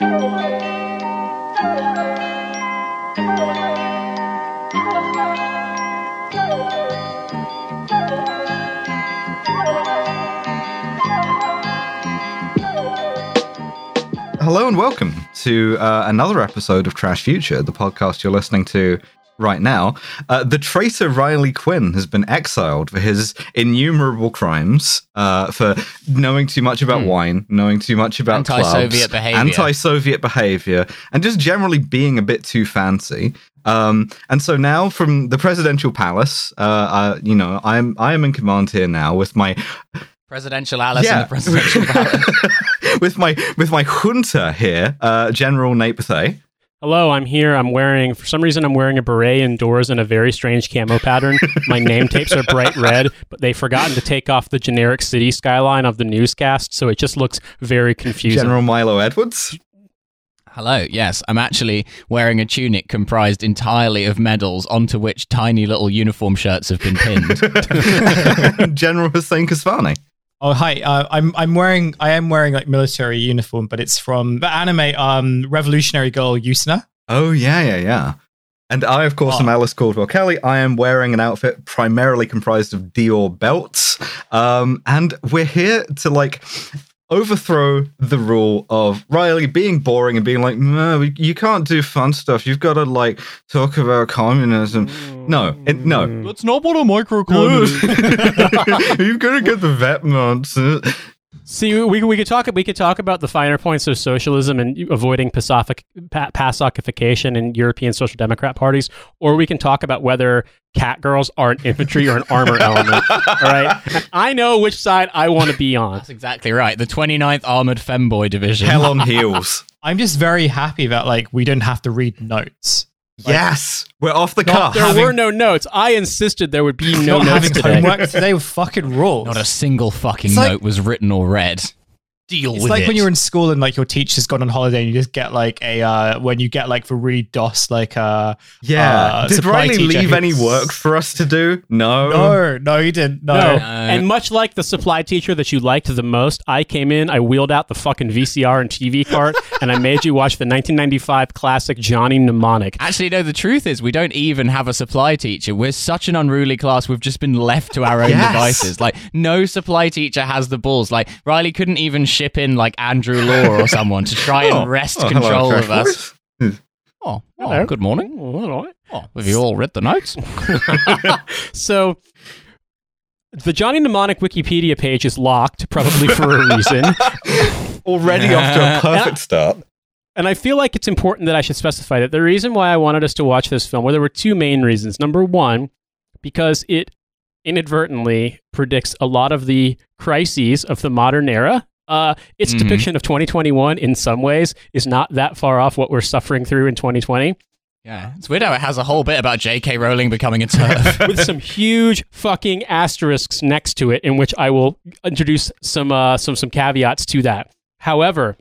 Hello and welcome to uh, another episode of Trash Future, the podcast you're listening to right now. Uh, the traitor Riley Quinn has been exiled for his innumerable crimes, uh, for knowing too much about wine, knowing too much about Anti-Soviet clubs, behavior. anti-Soviet behavior, and just generally being a bit too fancy. Um, and so now, from the presidential palace, uh, uh, you know, I'm I am in command here now with my Presidential Alice Yeah. in the presidential palace. with my with my junta here, uh, General Nate Bethea. Hello, I'm here. I'm wearing, for some reason, I'm wearing a beret indoors in a very strange camo pattern. My name tapes are bright red, but they've forgotten to take off the generic city skyline of the newscast, so it just looks very confusing. General Milo Edwards. Hello, yes, I'm actually wearing a tunic comprised entirely of medals onto which tiny little uniform shirts have been pinned. General Hussein Kasvani. Oh hi, uh, I'm I'm wearing I am wearing like military uniform, but it's from the anime um Revolutionary Girl Utena. Oh yeah, yeah, yeah. And I, of course, am Oh. Alice Caldwell Kelly. I am wearing an outfit primarily comprised of Dior belts, um, and we're here to like overthrow the rule of Riley being boring and being like, no, you can't do fun stuff. You've got to like talk about communism. No, it, no. That's not what a You've got to get the vet months. See, we, we could talk we could talk about the finer points of socialism and avoiding pacific, pa- PASOKification in European social democrat parties, or we can talk about whether cat girls are an infantry or an armor element. All right, I know which side I want to be on. That's exactly right. The 29th Armored Femboy Division. Hell on heels. I'm just very happy that like we don't have to read notes. Yes, we're off the Not cuff. There having- were no notes. I insisted there would be no Not notes having today. homework today with fucking rules. Not a single fucking It's like- note was written or read. Deal it's with like it. when you're in school and like your teacher's gone on holiday and you just get like a uh when you get like for really DOS like uh Yeah. uh, Did Riley leave who- any work for us to do? No. No, no, you didn't. No. No. No. And much like the supply teacher that you liked the most, I came in, I wheeled out the fucking VCR and TV cart, and I made you watch the 1995 classic Johnny Mnemonic. Actually, no, the truth is we don't even have a supply teacher. We're such an unruly class. We've just been left to our own Yes. devices. Like, no supply teacher has the balls. Like, Riley couldn't even ship in, like, Andrew Law or someone to try Oh. and wrest Oh, hello, control Crash of us. Boys. Oh, Hello. oh, good morning. Oh, all right. Oh, have you all read the notes? So, the Johnny Mnemonic Wikipedia page is locked, probably for a reason. Already off to a perfect start. And I feel like it's important that I should specify that the reason why I wanted us to watch this film, well, there were two main reasons. Number one, because it inadvertently predicts a lot of the crises of the modern era. Uh, its Mhm. depiction of 2021 in some ways is not that far off what we're suffering through in 2020 Yeah, it's weird how it has a whole bit about J.K. Rowling becoming a turf. with some huge fucking asterisks next to it in which I will introduce some uh, some some caveats to that. However,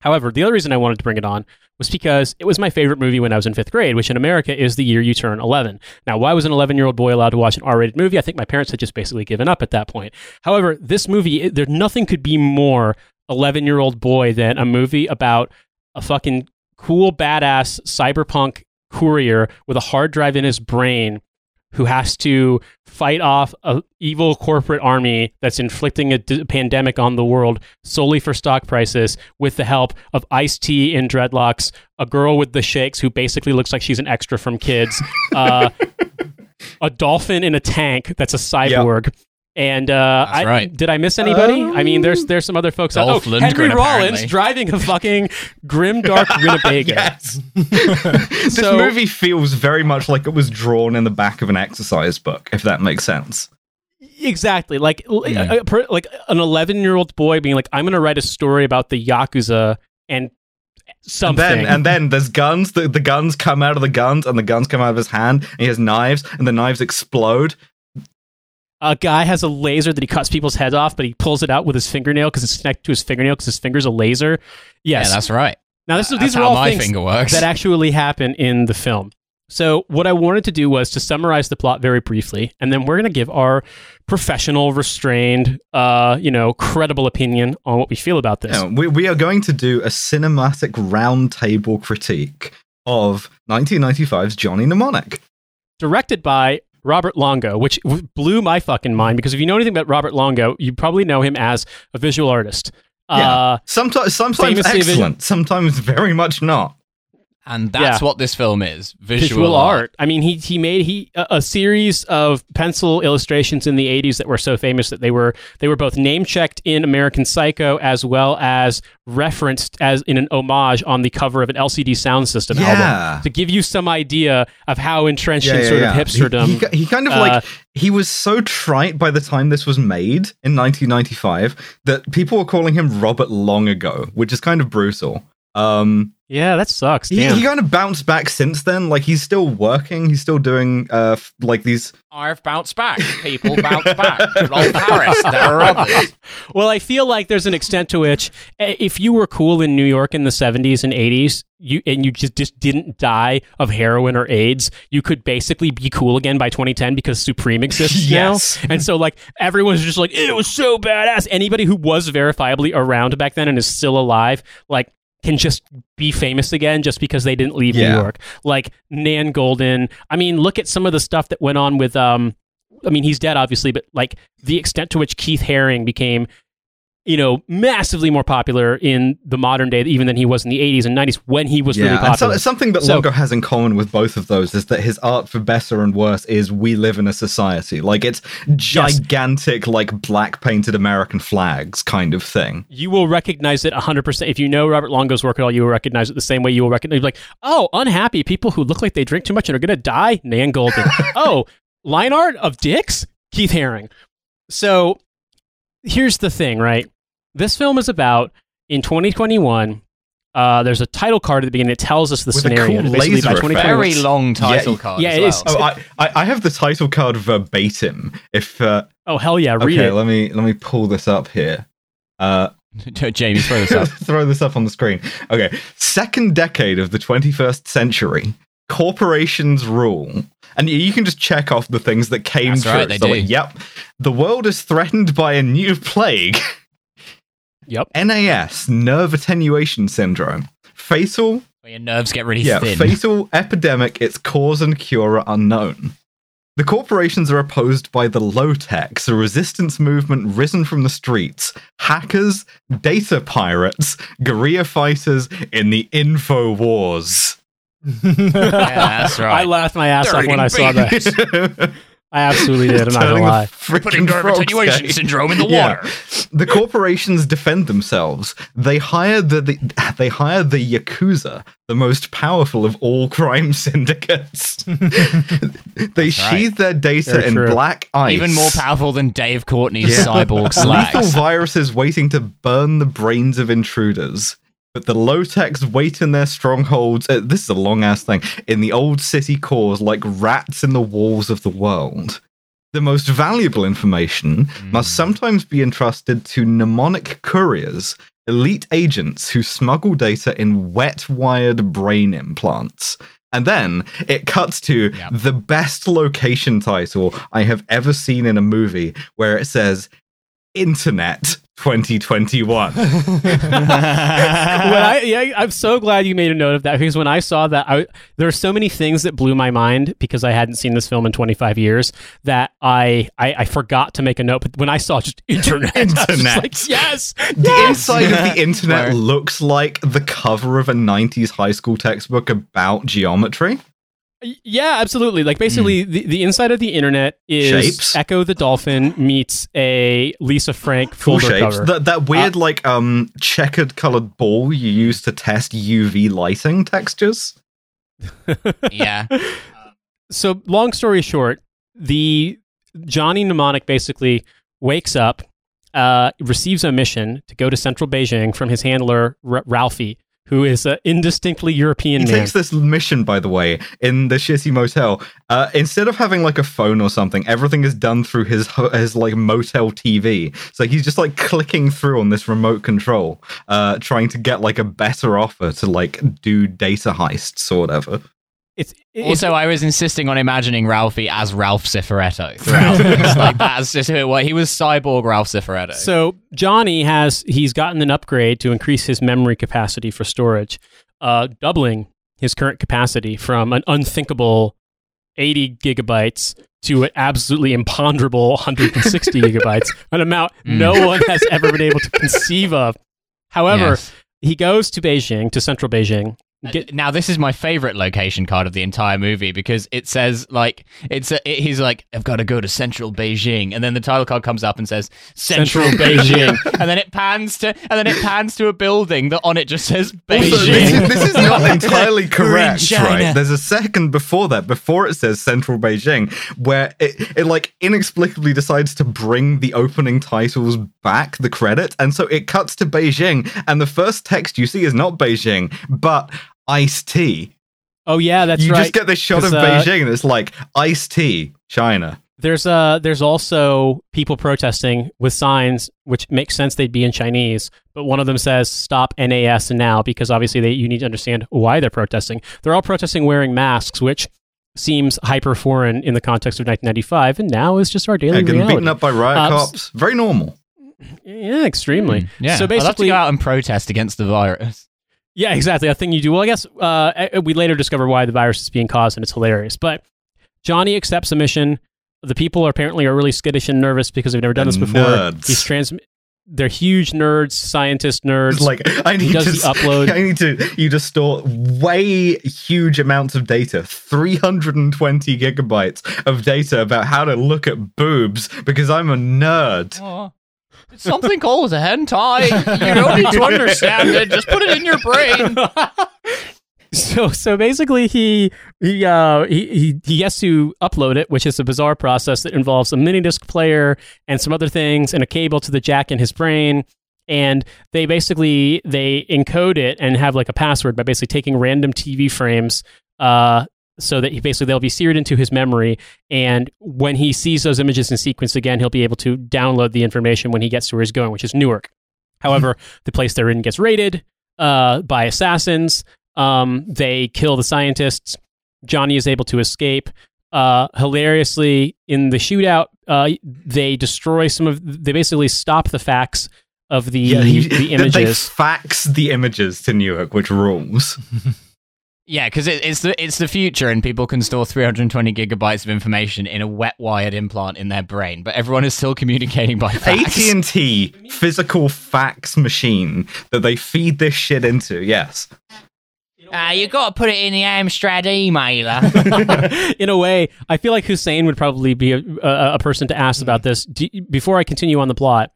however, the other reason I wanted to bring it on was because it was my favorite movie when I was in fifth grade, which in America is the year you turn 11. Now, why was an 11 year old boy allowed to watch an R rated movie? I think my parents had just basically given up at that point. However, this movie, it, there nothing could be more 11 year old boy than a movie about a fucking cool, badass cyberpunk courier with a hard drive in his brain who has to fight off a evil corporate army that's inflicting a d- pandemic on the world solely for stock prices with the help of Ice T in dreadlocks, a girl with the shakes who basically looks like she's an extra from Kids, uh, a dolphin in a tank that's a cyborg. And uh, I, right. did I miss anybody? I mean, there's there's some other folks. Dolph oh, Henry Rollins apparently. driving a fucking grim dark Winnebago. Yes. this So- movie feels very much like it was drawn in the back of an exercise book, if that makes sense. Exactly, like Yeah. a- a like an 11 year old boy being like, I'm going to write a story about the yakuza and And something. then, and then there's guns. The, the guns come out of the guns, and the guns come out of his hand. And he has knives, and the knives explode. A guy has a laser that he cuts people's heads off, but he pulls it out with his fingernail because it's connected to his fingernail because his finger's a laser. Yes. Yeah, that's right. now this is, That's these are all my things finger works. that actually happen in the film. So, what I wanted to do was to summarize the plot very briefly, and then we're going to give our professional, restrained, uh, you know, credible opinion on what we feel about this. Yeah, we, we are going to do a cinematic roundtable critique of 1995's Johnny Mnemonic. Directed by Robert Longo, which blew my fucking mind because if you know anything about Robert Longo, you probably know him as a visual artist. Yeah. Uh, Sometimes, sometimes vis- sometimes very much not. And that's Yeah. what this film is visual, visual, art. I mean, he he made he a, a series of pencil illustrations in the '80s that were so famous that they were they were both name checked in American Psycho as well as referenced as in an homage on the cover of an LCD Sound System Yeah. album to give you some idea of how entrenched Yeah, in sort yeah. of hipsterdom. He, he, he kind of uh, like he was so trite by the time this was made in 1995 that people were calling him Robert long ago, which is kind of brutal. Um, yeah, that sucks. he, Damn. he kind of bounced back since then. Like he's still working. He's still doing uh f- like these. I've bounced back. People bounce back. Rolf Harris. There are others. Well, I feel like there's an extent to which if you were cool in New York in the 70s and 80s, you and you just, just didn't die of heroin or AIDS, you could basically be cool again by 2010 because Supreme exists Yes. now. And so like everyone's just like it was so badass. Anybody who was verifiably around back then and is still alive, like can just be famous again just because they didn't leave Yeah. New York. Like Nan Goldin. I mean, look at some of the stuff that went on with um I mean, he's dead obviously, but like the extent to which Keith Haring became you know, massively more popular in the modern day even than he was in the 80s and 90s when he was really and so- popular. something that So- Longo has in common with both of those is that his art, for better and worse, is we live in a society. Like it's gigantic, like black painted American flags kind of thing. you will recognize it 100%. If you know Robert Longo's work at all, you will recognize it the same way you will recognize, like, oh, unhappy people who look like they drink too much and are going to die, Nan Goldin. oh, line art of dicks, Keith Haring. So here's the thing, right? This film is about in 2021. Uh, there's a title card at the beginning that tells us the With a scenario. cool Basically, laser by Very long title Yeah, card. yeah, as it well. is. Oh, I, I I have the title card verbatim. If uh, Oh hell yeah, read okay, it. let me let me pull this up here. Uh, Jamie, throw this up. throw this up on the screen. Okay, second decade of the 21st century. Corporations rule, and you can just check off the things that came That's true. right, they So, do. like, yep, the world is threatened by a new plague. Yep. NAS, nerve attenuation syndrome, fatal Where your nerves get really yeah, thin. fatal epidemic, its cause and cure are unknown. The corporations are opposed by the low techs, a resistance movement risen from the streets, hackers, data pirates, guerrilla fighters in the info wars. yeah, that's right. I laughed my ass off when I saw that. I absolutely did. I'm not gonna lie. Putting nerve frogs attenuation gay. syndrome in the Yeah. water. The corporations defend themselves. They hire the, the they hire the yakuza, the most powerful of all crime syndicates. they right. sheathe their data Very in true. black ice. Even more powerful than Dave Courtney's Yeah. cyborg Lethal viruses waiting to burn the brains of intruders. But the low techs wait in their strongholds. Uh, this is a long ass thing. In the old city cores, like rats in the walls of the world. The most valuable information must sometimes be entrusted to mnemonic couriers, elite agents who smuggle data in wet wired brain implants. And then it cuts to Yep. the best location title I have ever seen in a movie where it says Internet 2021. when I yeah, I'm so glad you made a note of that because when I saw that, I there are so many things that blew my mind because I hadn't seen this film in 25 years that I I, I forgot to make a note. But when I saw just internet, I was just Internet. like yes, The inside of the internet looks like the cover of a 90s high school textbook about geometry. Yeah, absolutely. Like basically, the, the inside of the internet is Shapes. Ecco the Dolphin meets a Lisa Frank Full folder shapes. cover. That, that weird, like, um, checkered colored ball you use to test UV lighting textures. yeah. so long story short, the Johnny Mnemonic basically wakes up, uh, receives a mission to go to central Beijing from his handler R- Ralphie, who is an indistinctly European He man. takes this mission, by the way, in the shitty motel. Uh, instead of having like a phone or something, everything is done through his his like motel TV. So he's just like clicking through on this remote control, uh, trying to get like a better offer to like do data heists or whatever. It's, it's Also, I was insisting on imagining Ralphie as Ralph Cifaretto throughout. like that's just who it was. He was cyborg Ralph Cifaretto. So Johnny has he's gotten an upgrade to increase his memory capacity for storage, uh, doubling his current capacity from an unthinkable 80 gigabytes to an absolutely imponderable 160 gigabytes, an amount Mm. no one has ever been able to conceive of. However, Yes. he goes to Beijing, to central Beijing. Uh, Get, now this is my favorite location card of the entire movie because it says like it's a, it, he's like I've got to go to central Beijing. And then the title card comes up and says central, Central Beijing. And then it pans to and then it pans to a building that on it just says Beijing. Also, this, is, this is not entirely correct, right? There's a second before that, before it says Central Beijing, where it, it like inexplicably decides to bring the opening titles back, the credit, and so it cuts to Beijing, and the first text you see is not Beijing, but iced tea. oh yeah, that's you right. just get this shot of uh, Beijing, and it's like iced tea, China. There's uh there's also people protesting with signs which makes sense they'd be in Chinese, but one of them says stop NAS now because obviously they, you need to understand why they're protesting. They're all protesting wearing masks, which seems hyper foreign in the context of 1995 and now is just our daily Yeah, getting reality. beaten up by riot Um, cops. Very normal. Yeah, extremely. Hmm, yeah, So basically, I'd love to go out and protest against the virus. Yeah, exactly. A thing you do. Well, I guess uh, eh, we later discover why the virus is being caused, and it's hilarious. But Johnny accepts a mission. The people are apparently are really skittish and nervous because they've never done this before. nerds. He's trans. They're huge nerds, scientist nerds. Like I need does to the upload. I need to you just store way huge amounts of data, 320 gigabytes of data about how to look at boobs because I'm a nerd. It's something called a hentai. You don't need to understand it. Just put it in your brain. so so basically he he uh he, he he has to upload it which is a bizarre process that involves a mini disc player and some other things and a cable to the jack in his brain and they basically they encode it and have like a password by basically taking random tv frames uh so that he basically they'll be seared into his memory and when he sees those images in sequence again he'll be able to download the information when he gets to where he's going which is newark however the place they're in gets raided uh, by assassins um, they kill the scientists. Johnny is able to escape. Uh, hilariously, in the shootout, uh, they destroy some of. They basically stop the facts of the he- the They fax the images to Newark, which rules. Yeah, because it, it's the it's the future, and people can store 320 gigabytes of information in a wet wired implant in their brain, but everyone is still communicating by fax. AT&T physical fax machine that they feed this shit into. Yes. Ah, you got to put it in the Amstrad emailer. in a way, I feel like Hussein would probably be a, a, a person to ask about this. Do, before I continue on the plot,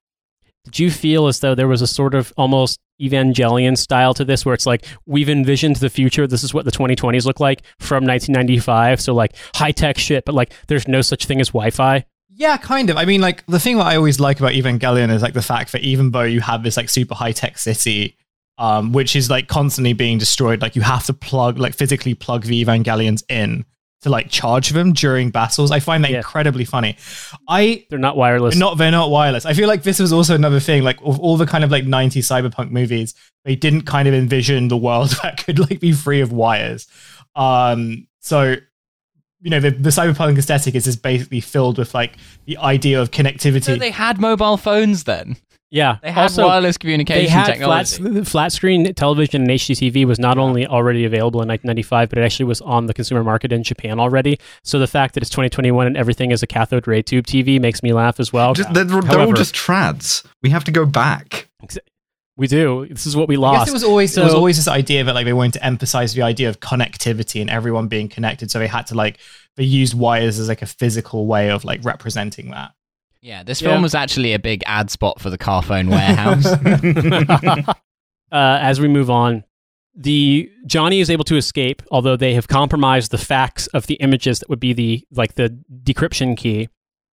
did you feel as though there was a sort of almost Evangelion style to this, where it's like we've envisioned the future. This is what the 2020s look like from 1995. So like high tech shit, but like there's no such thing as Wi-Fi. Yeah, kind of. I mean, like the thing that I always like about Evangelion is like the fact that even though you have this like super high tech city, um, which is like constantly being destroyed, like you have to plug like physically plug the Evangelions in to like charge them during battles. I find that Yeah. incredibly funny. I They're not wireless. not they're not wireless. I feel like this was also another thing, like of all the kind of like 90s cyberpunk movies, they didn't kind of envision the world that could like be free of wires. Um, so you know, the, the cyberpunk aesthetic is just basically filled with like the idea of connectivity. so they had mobile phones then. Yeah. They had also, wireless they communication had technology. flat, flat screen television and HDTV was not only already available in 1995, but it actually was on the consumer market in Japan already. So the fact that it's 2021 and everything is a cathode ray tube TV makes me laugh as well. Just, they're, they're all just trads. We have to go back. We do. This is what we I lost. guess it was always it was always this idea that like they wanted to emphasize the idea of connectivity and everyone being connected. So they had to like they used wires as like a physical way of like representing that. Yeah, this Yeah. film was actually a big ad spot for the Carphone warehouse. uh, as we move on, the Johnny is able to escape, although they have compromised the facts of the images that would be the like the decryption key.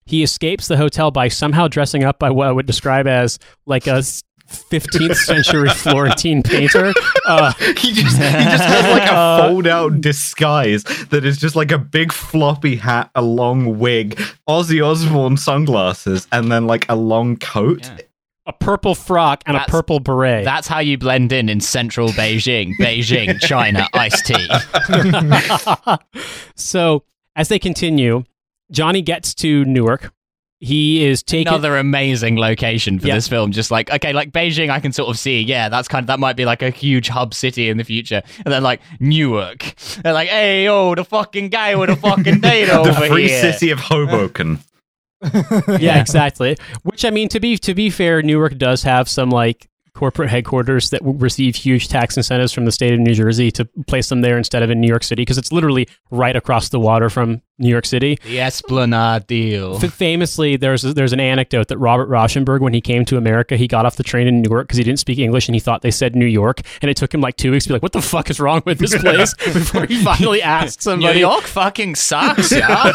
He escapes the hotel by somehow dressing up by what I would describe as like a s- 15th century Florentine painter. Uh, he just he just has like a fold out disguise that is just like a big floppy hat, a long wig, Ozzy Osbourne sunglasses, and then like a long coat. Yeah. a purple frock and a purple beret. That's how you blend in in central Beijing. Beijing, China, iced tea. so as they continue, Johnny gets to Newark. He is taken. Another amazing location for Yeah. this film. Just like, okay, like Beijing, I can sort of see. Yeah, that's kind of, that might be like a huge hub city in the future. And then like Newark. They're like, hey, oh, the fucking guy with a fucking date over the free here. city of Hoboken. yeah, exactly. Which I mean, to be to be fair, Newark does have some like corporate headquarters that receive huge tax incentives from the state of New Jersey to place them there instead of in New York City because it's literally right across the water from New York City. The Esplanade deal. F- famously, there's there's an anecdote that Robert Rauschenberg, when he came to America, he got off the train in New York because he didn't speak English and he thought they said New York, and it took him like two weeks to be like, "What the fuck is wrong with this place?" before he finally asked somebody, New. York fucking sucks, yeah.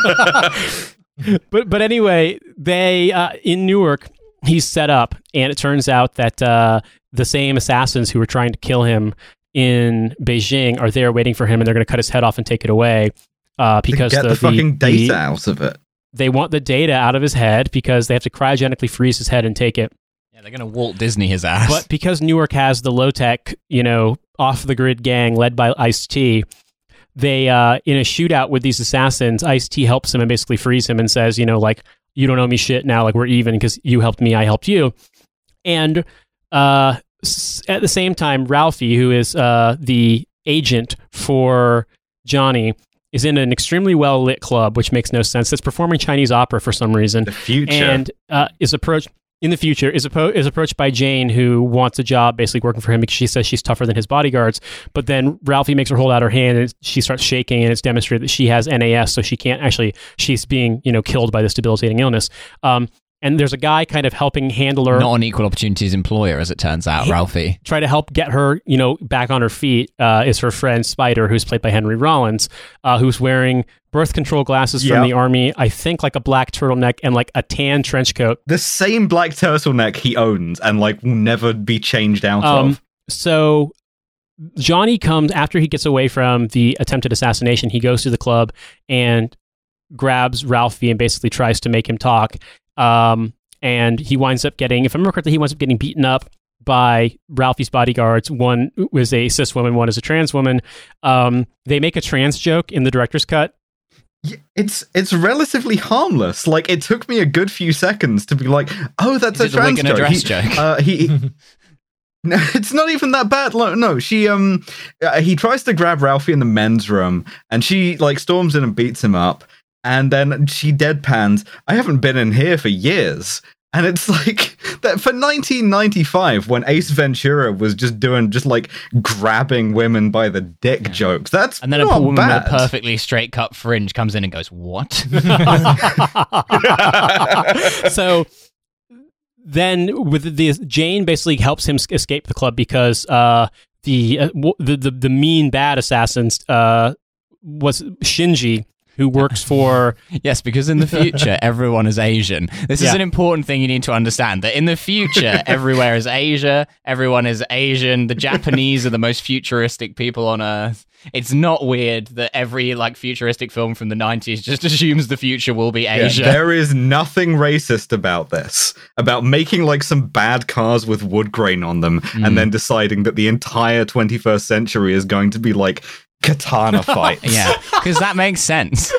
but but anyway, they uh, in Newark, he's set up, and it turns out that uh, the same assassins who were trying to kill him in Beijing are there waiting for him, and they're going to cut his head off and take it away. Uh, To because get the, the, fucking the- data out of it. they want the data out of his head because they have to cryogenically freeze his head and take it. yeah, they're gonna Walt Disney his ass. But because Newark has the low tech, you know, off the grid gang led by Ice T, they uh, in a shootout with these assassins, Ice T helps him and basically frees him and says, you know, like you don't owe me shit now, like we're even because you helped me, I helped you, and uh, at the same time, Ralphie, who is uh, the agent for Johnny. Is in an extremely well lit club, which makes no sense. That's performing Chinese opera for some reason The future. and uh, is approached in the future is, appro- is approached by Jane, who wants a job basically working for him because she says she's tougher than his bodyguards. But then Ralphie makes her hold out her hand, and she starts shaking, and it's demonstrated that she has NAS, so she can't actually. She's being you know killed by this debilitating illness. Um, and there's a guy kind of helping handle her, not an equal opportunities employer, as it turns out, He- Ralphie. try to help get her, you know, back on her feet. Uh, is her friend Spider, who's played by Henry Rollins, uh, who's wearing birth control glasses Yeah. from the army. I think like a black turtleneck and like a tan trench coat. the same black turtleneck he owns and like will never be changed out Um, of. so Johnny comes after he gets away from the attempted assassination. He goes to the club and grabs Ralphie and basically tries to make him talk. Um, and he winds up getting, if I remember correctly, he winds up getting beaten up by Ralphie's bodyguards. One was a cis woman, one is a trans woman. Um, they make a trans joke in the director's cut. Yeah, It's it's relatively harmless. Like it took me a good few seconds to be like, oh, that's Is a trans a joke. dress He- joke? Uh, he. No, it's not even that bad. Like, No, she um, uh, he tries to grab Ralphie in the men's room, and she like storms in and beats him up, and then she deadpans. I haven't been in here for years, and it's like that for 1995 when Ace Ventura was just doing just like grabbing women by the dick jokes. That's And then a not woman bad. with a perfectly straight cut fringe comes in and goes, "What?" so then with the Jane basically helps him escape the club because uh, the, uh, w- the the the mean bad assassins uh, was Shinji who works for yes, because in the future everyone is Asian. This is an important thing you need to understand. That in the future everywhere is Asia. Everyone is Asian. The Japanese are the most futuristic people on Earth. It's not weird that every like futuristic film from the '90s just assumes the future will be Yeah, Asia. there is nothing racist about this. About making like some bad cars with wood grain on them Mm. and then deciding that the entire 21st century is going to be like katana fights. yeah, because that makes sense.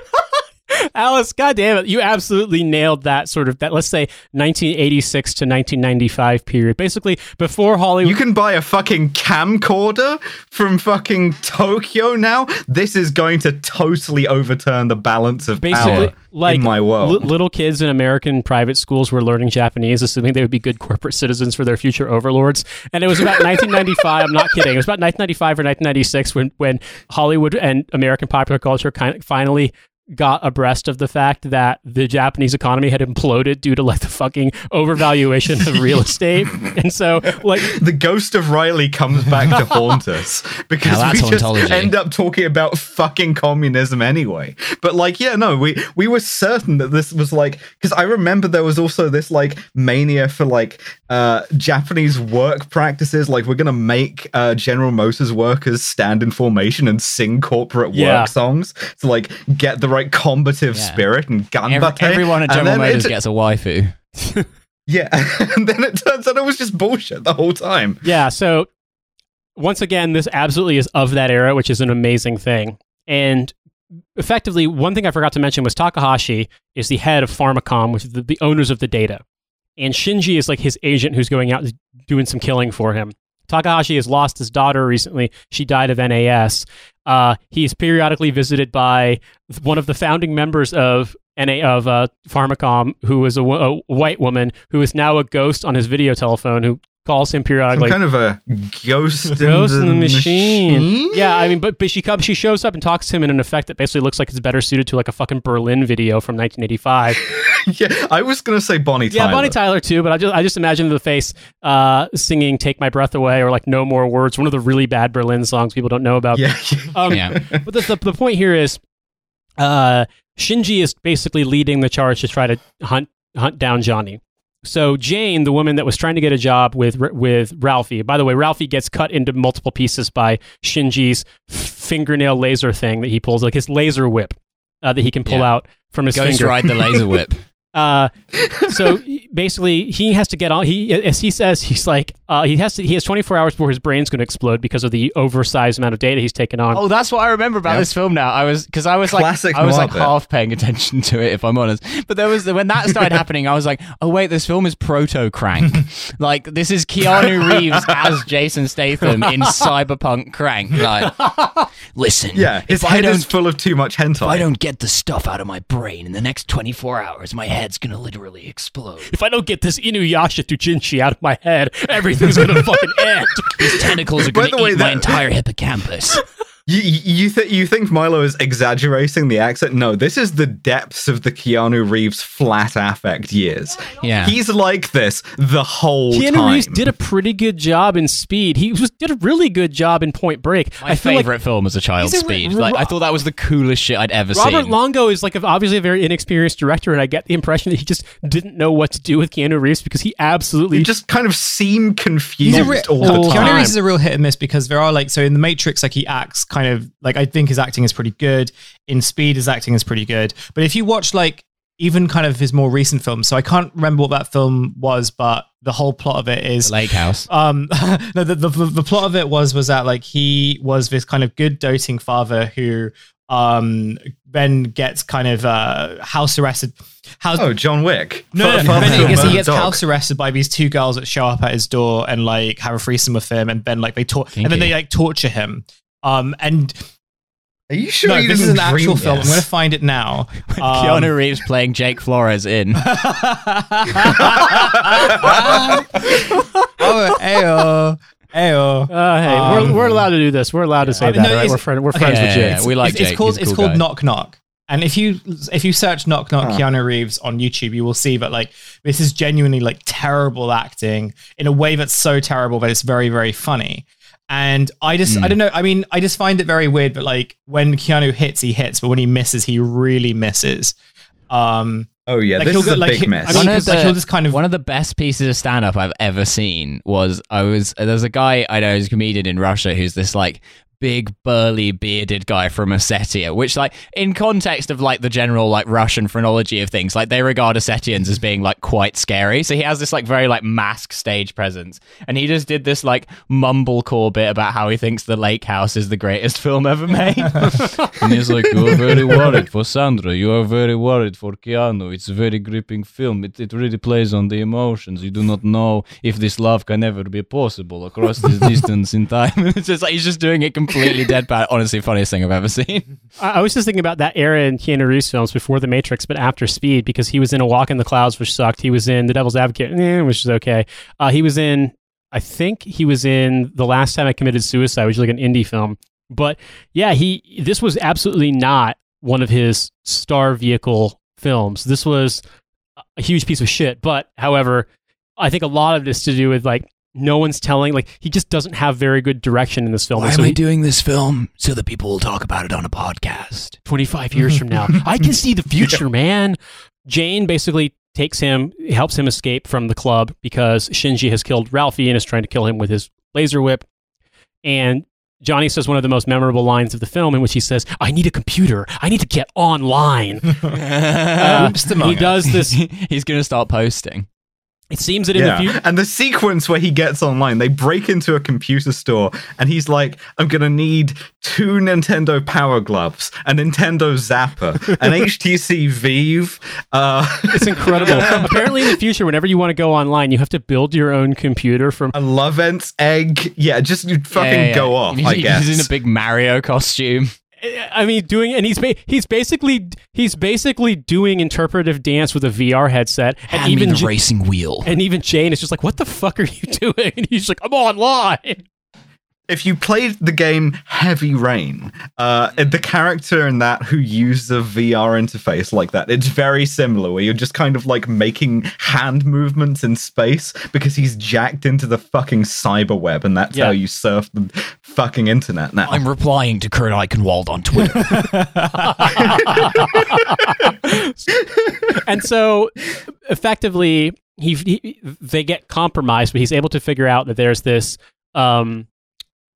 Alice. God damn it, you absolutely nailed that sort of that. Let's say 1986 to 1995 period, basically before Hollywood. You can buy a fucking camcorder from fucking Tokyo now. This is going to totally overturn the balance of basically power like in my world. li- little kids in American private schools were learning Japanese, assuming they would be good corporate citizens for their future overlords. And it was about 1995. I'm not kidding. It was about 1995 or 1996 when when Hollywood and American popular culture kind of finally got abreast of the fact that the Japanese economy had imploded due to like the fucking overvaluation of real estate. And so like the ghost of Riley comes back to haunt us because Now that's we just ontology. end up talking about fucking communism anyway. But like, yeah, no, we we were certain that this was like because I remember there was also this like mania for like uh Japanese work practices. Like, we're gonna make uh General Motors workers stand in formation and sing corporate work Yeah. songs to like get the right combative Yeah. spirit and Every, ganbate. everyone at General then Motors it- gets a waifu. Yeah, and then it turns out it was just bullshit the whole time. Yeah, so once again, this absolutely is of that era, which is an amazing thing. And effectively, one thing I forgot to mention was Takahashi is the head of Pharmakom, which is the, the owners of the data. And Shinji is like his agent who's going out doing some killing for him. Takahashi has lost his daughter recently. She died of NAS. Uh, he's periodically visited by one of the founding members of NA of uh, Pharmakom, who is a, w- a white woman who is now a ghost on his video telephone, who calls him periodically. Some kind of a ghost, in, Ghost the in the machine. machine? Yeah, I mean, but but she comes, she shows up and talks to him in an effect that basically looks like it's better suited to like a fucking Berlin video from 1985. yeah, I was gonna say Bonnie yeah, Tyler. Bonnie Tyler too, but I just I just imagine the face uh, singing "Take My Breath Away" or like "No More Words," one of the really bad Berlin songs people don't know about. Yeah, Um, Yeah. But the, the the point here is, uh, Shinji is basically leading the charge to try to hunt hunt down Johnny. So Jane, the woman that was trying to get a job with with Ralphie. By the way, Ralphie gets cut into multiple pieces by Shinji's fingernail laser thing that he pulls, like his laser whip uh, that he can pull Yeah. out from his Ghost finger. ride the laser whip. Uh, so basically, he has to get on. He, as he says, he's like, uh, he has to. He has 24 hours before his brain's going to explode because of the oversized amount of data he's taken on. Oh, that's what I remember about Yep. this film now. I was because I was Classic like I was like bit. half paying attention to it if I'm honest. But there was when that started happening, I was like, oh wait, this film is proto crank. like this is Keanu Reeves as Jason Statham in cyberpunk crank. Like, listen, yeah. His head is full of too much hentai. if I don't get the stuff out of my brain in the next 24 hours, my head's gonna literally explode. If I don't get this Inuyasha doujinshi out of my head, everything's going to fucking end. These tentacles are By gonna the way, eat my entire hippocampus. You you think you think Milo is exaggerating the accent? No, this is the depths of the Keanu Reeves flat affect years. Yeah. He's like this the whole time. Keanu time. Reeves did a pretty good job in Speed. He was did a really good job in Point Break. My I feel like favorite film as a child, He's a- Speed. Ro- Like, I thought that was the coolest shit I'd ever Robert seen. Robert Longo is like a, obviously a very inexperienced director, and I get the impression that he just didn't know what to do with Keanu Reeves because he absolutely You just kind of seemed confused He's a re- all the Keanu time. time. Reeves is a real hit and miss because there are like so in the Matrix, like he acts kind of like I think his acting is pretty good. In Speed, his acting is pretty good. But if you watch like even kind of his more recent films, so I can't remember what that film was, but the whole plot of it is The Lake House. um no the, the the plot of it was was that like he was this kind of good doting father who um then gets kind of uh house arrested house Oh, John Wick. no, no, Fa- no. father he gets, he murdered gets dog. house arrested by these two girls that show up at his door and like have a threesome with him, and then like they talk and then they like torture him. Um, and Are you sure no, you this is didn't an actual dream film. this? I'm going to find it now. Um, Keanu Reeves playing Jake Flores in. oh, ayo, ayo. Uh, hey, Um, we're, we're allowed to do this. We're allowed to say that, no, right? We're, friend, we're okay, friends yeah, with yeah, Jake. yeah. We like it's, it's called He's a it's cool called. Knock Knock. And if you if you search Knock Knock Huh. Keanu Reeves on YouTube, you will see that like this is genuinely like terrible acting in a way that's so terrible that it's very very funny. And I just Hmm. I don't know. I mean, I just find it very weird. But like when Keanu hits, he hits, but when he misses, he really misses. Um, Oh yeah, Like, this he'll is go- a like, big he- mess. I mean, One of 'cause, like, the- he'll just kind of One of the best pieces of stand up I've ever seen was I was there's a guy I know who's a comedian in Russia who's this like big burly bearded guy from Ossetia, which like in context of like the general like Russian phrenology of things, like they regard Ossetians as being like quite scary. So he has this like very like mask stage presence. And he just did this like mumblecore bit about how he thinks The Lake House is the greatest film ever made. and he's like, You are very worried for Sandra. You are very worried for Keanu. It's a very gripping film. It, it really plays on the emotions. You do not know if this love can ever be possible across this distance in time. it's just like he's just doing it completely deadpan. Honestly, funniest thing I've ever seen. I, I was just thinking about that era in Keanu Reeves films before The Matrix, but after Speed, because he was in A Walk in the Clouds, which sucked. He was in The Devil's Advocate, eh, which is okay. Uh, he was in, I think he was in The Last Time I Committed Suicide, which is like an indie film. But yeah, he this was absolutely not one of his star vehicle films. This was a huge piece of shit. But however, I think a lot of this to do with like no one's telling like he just doesn't have very good direction in this film. And so he- doing this film? So that people will talk about it on a podcast. 25 years from now. I can see the future, man. Jane basically takes him, helps him escape from the club because Shinji has killed Ralphie and is trying to kill him with his laser whip. And Johnny says one of the most memorable lines of the film in which he says, I need a computer. I need to get online. Uh, he does this. he's going to start posting. It seems that in Yeah. the future. And the sequence where he gets online, they break into a computer store and he's like, I'm going to need two Nintendo Power Gloves, a Nintendo Zapper, an HTC Vive. Uh, It's incredible. Apparently, in the future, whenever you want to go online, you have to build your own computer from. a Lovense egg. Yeah, just you fucking Yeah, yeah, go off, He's, I guess. He's in a big Mario costume. I mean, doing and he's ba- he's basically he's basically doing interpretive dance with a VR headset, and Hand even the Ja- racing wheel. and even Jane is just like, "What the fuck are you doing?" And he's like, "I'm online." If you played the game Heavy Rain, uh, the character in that who used a VR interface like that, it's very similar. Where you're just kind of like making hand movements in space because he's jacked into the fucking cyber web, and that's Yeah. how you surf the fucking internet now. I'm replying to Kurt Eichenwald on Twitter. and so effectively he, he they get compromised but he's able to figure out that there's this um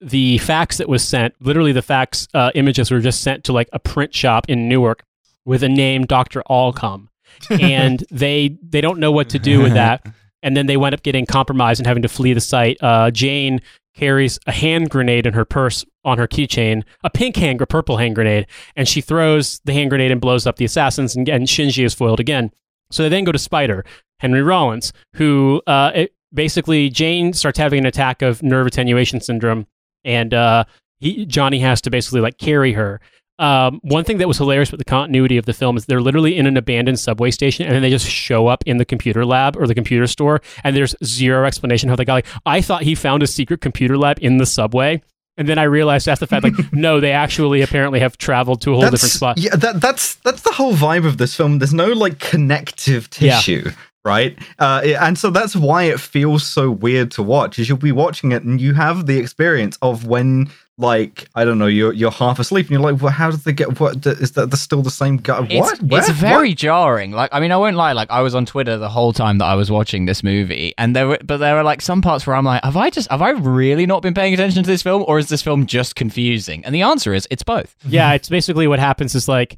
the fax that was sent literally the fax uh, images were just sent to like a print shop in newark with a name dr allcom. And they they don't know what to do with that. And then they wind up getting compromised and having to flee the site. Uh, jane carries a hand grenade in her purse on her keychain, a pink hand, a purple hand grenade, and she throws the hand grenade and blows up the assassins, and, and Shinji is foiled again. So they then go to Spider, Henry Rollins, who uh, it, basically Jane starts having an attack of nerve attenuation syndrome, and uh, he, Johnny has to basically like carry her. Um, one thing that was hilarious with the continuity of the film is they're literally in an abandoned subway station, and then they just show up in the computer lab or the computer store, and there's zero explanation how they got. Like, I thought he found a secret computer lab in the subway, and then I realized after the fact, like, no, they actually apparently have traveled to a whole different spot. Yeah, that, that's that's the whole vibe of this film. There's no like connective Yeah. Tissue, right? Uh, and so that's why it feels so weird to watch. Is you'll be watching it and you have the experience of when, like, I don't know, you're you're half asleep and you're like, well, how did they get? What is that? They're still the same guy? It's, what? Where? it's What? very jarring. Like, I mean, I won't lie. Like, I was on Twitter the whole time that I was watching this movie, and there were, but there were like some parts where I'm like, have I just, have I really not been paying attention to this film, or is this film just confusing? And the answer is, it's both. Yeah, it's basically what happens is like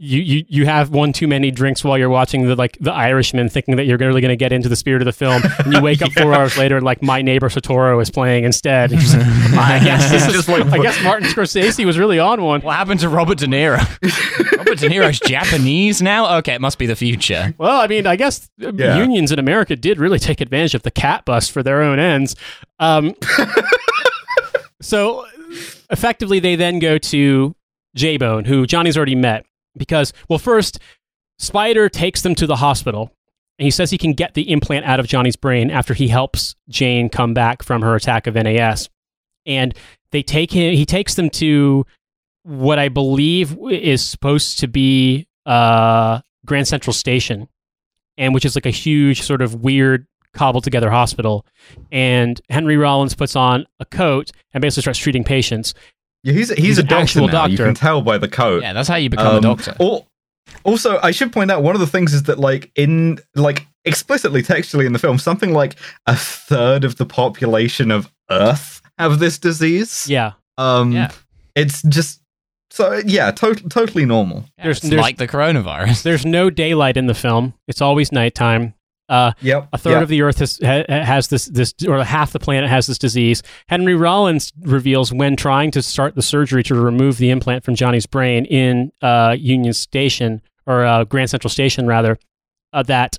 you, you you have one too many drinks while you're watching the like the Irishman, thinking that you're really going to get into the spirit of the film, and you wake up four hours later and like My Neighbor Totoro is playing instead. And you're just like, I guess this is Just like- I guess Martin Scorsese was really on one. What happened to Robert De Niro? Robert De Niro's Japanese now. Okay, it must be the future. Well, I mean, I guess uh, Yeah. unions in America did really take advantage of the cat bus for their own ends. Um, so effectively, they then go to J Bone, who Johnny's already met, because, well, first, Spider takes them to the hospital. And he says he can get the implant out of Johnny's brain after he helps Jane come back from her attack of NAS. And they take him, he takes them to what I believe is supposed to be uh, Grand Central Station, and which is like a huge sort of weird cobbled together hospital. And Henry Rollins puts on a coat and basically starts treating patients. Yeah, he's he's, He's a doctor actual now. You doctor. can tell by the coat. Yeah, that's how you become a Um, doctor. al- also, I should point out one of the things is that, like, in like explicitly textually in the film, something like a third of the population of Earth have this disease. Yeah. Um, Yeah. it's just so yeah, to- totally normal. Yeah, there's- it's there's- like the coronavirus. There's no daylight in the film. It's always nighttime. Uh, Yep. a third yeah. of the Earth has, has this this or half the planet has this disease. Henry Rollins reveals when trying to start the surgery to remove the implant from Johnny's brain in uh, Union Station or uh, Grand Central Station rather uh, that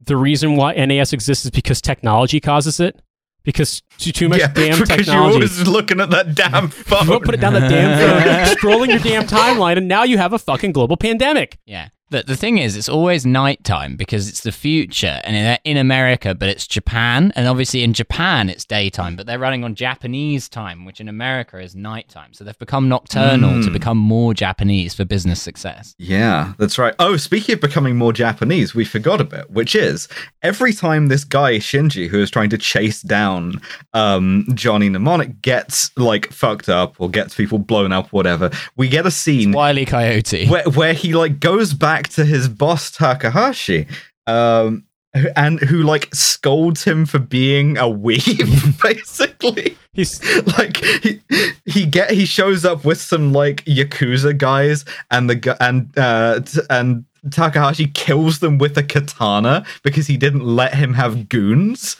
the reason why NAS exists is because technology causes it because too, too much yeah, damn because technology. you're always looking at that damn phone. You won't put it down the damn phone, scrolling your damn timeline, and now you have a fucking global pandemic. Yeah. The, the thing is, it's always nighttime because it's the future and they're in America, but it's Japan. And obviously in Japan, it's daytime, but they're running on Japanese time, which in America is nighttime. So they've become nocturnal to Mm. become more Japanese for business success. Yeah, that's right. Oh, speaking of becoming more Japanese, we forgot a bit, which is every time this guy Shinji, who is trying to chase down um, Johnny Mnemonic, gets like fucked up or gets people blown up, whatever, we get a scene Wiley Coyote. where where he like goes back to his boss Takahashi, um, and who like scolds him for being a weeb, basically He's like he he get he shows up with some like yakuza guys and the and uh and Takahashi kills them with a katana because he didn't let him have goons.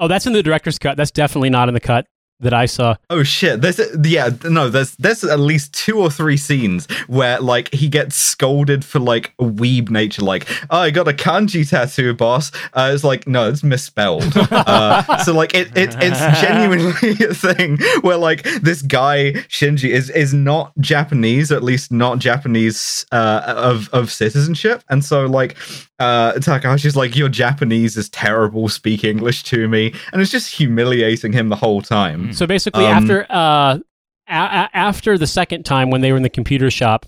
Oh, that's in the director's cut. That's definitely not in the cut that I saw. Oh shit! There's yeah no there's there's at least two or three scenes where like he gets scolded for like a weeb nature like oh, I got a kanji tattoo boss. Uh, it's like no it's misspelled. uh, so like it, it it's genuinely a thing where like this guy Shinji is is not Japanese or at least not Japanese uh, of of citizenship and so like uh Takahashi's like your Japanese is terrible speak English to me and it's just humiliating him the whole time. So basically, Um, after uh, a- a- after the second time when they were in the computer shop,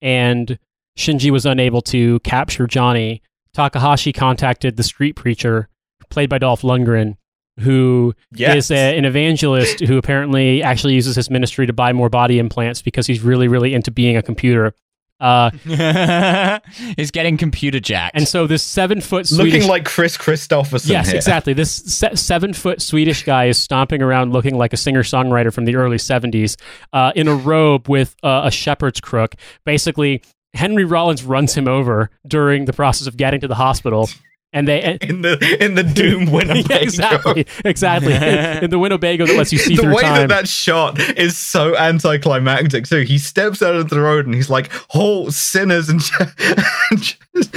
and Shinji was unable to capture Johnny, Takahashi contacted the street preacher, played by Dolph Lundgren, who is Yes. a, an evangelist who apparently actually uses his ministry to buy more body implants because he's really, really into being a computer. Uh, He's getting computer jacked. and so this seven foot Swedish Looking like Kris Kristofferson. Yes, here. exactly. This se- seven foot Swedish guy is stomping around looking like a singer songwriter from the early 70s uh, in a robe with uh, a shepherd's crook. Basically, Henry Rollins runs him over during the process of getting to the hospital. And they. And, in the in the Doom Winnebago. yeah, exactly, exactly. in, in the Winnebago that lets you see the through way time. that that shot is so anticlimactic too. He steps out of the road and he's like, "Halt, sinners!" and, and just,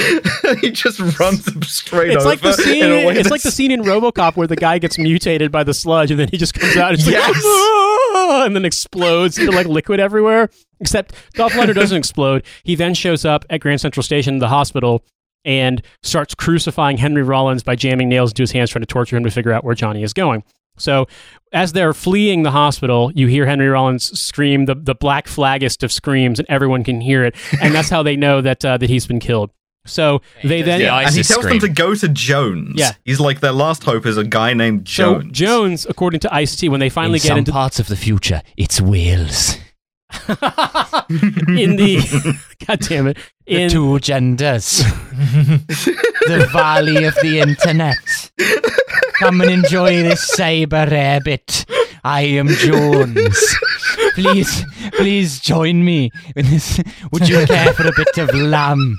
he just runs them straight it's over. like the scene. in a way It's like the scene in RoboCop where the guy gets mutated by the sludge, and then he just comes out and, it's Yes. like, "Ah," and then explodes into like liquid everywhere. Except Dolph Lundgren doesn't explode. He then shows up at Grand Central Station, the hospital, and starts crucifying Henry Rollins by jamming nails into his hands, trying to torture him to figure out where Johnny is going. So, as they're fleeing the hospital, you hear Henry Rollins scream the, the black flaggest of screams, and everyone can hear it. And that's how they know that uh, that he's been killed. So they then Yeah, and he tells scream. them to go to Jones. Yeah. he's like their last hope is a guy named Jones. So Jones. Jones, according to Ice T, when they finally in get some into parts of the future, it's Wales. in the God damn it The two genders. the valley of the internet. Come and enjoy this cyber rabbit. I am Jones. Please, please join me in this. Would you care for a bit of lamb?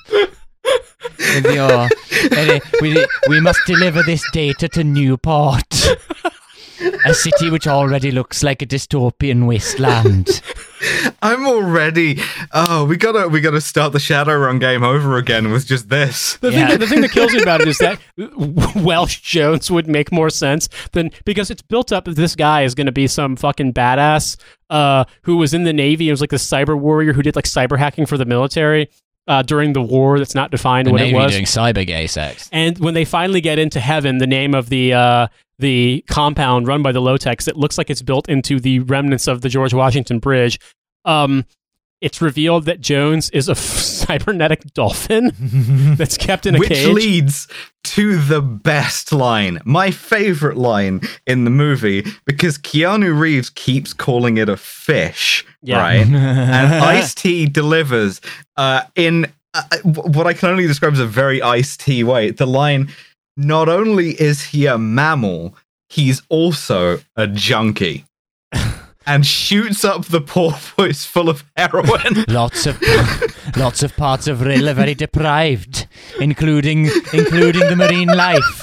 With your, uh, we, we must deliver this data to Newport, a city which already looks like a dystopian wasteland. I'm already. Oh, we gotta we gotta start the Shadowrun game over again with just this. the, Yeah. thing that, the thing that kills me about it is that Welsh Jones would make more sense than because it's built up that this guy is going to be some fucking badass uh, who was in the Navy It was like the cyber warrior who did like cyber hacking for the military uh, during the war that's not defined The what Navy it was. doing cyber gay sex. And when they finally get into heaven, the name of the uh, the compound run by the LoTeks, it looks like it's built into the remnants of the George Washington Bridge. Um, it's revealed that Jones is a f- cybernetic dolphin that's kept in a Which cage. Which leads to the best line, my favorite line in the movie, because Keanu Reeves keeps calling it a fish, Yeah. right? and Ice T delivers uh, in uh, what I can only describe as a very Ice T way. The line, not only is he a mammal, he's also a junkie. And shoots up the poor porpoise full of heroin. Lots of lots of parts of Rhyl are very deprived, including including the marine life.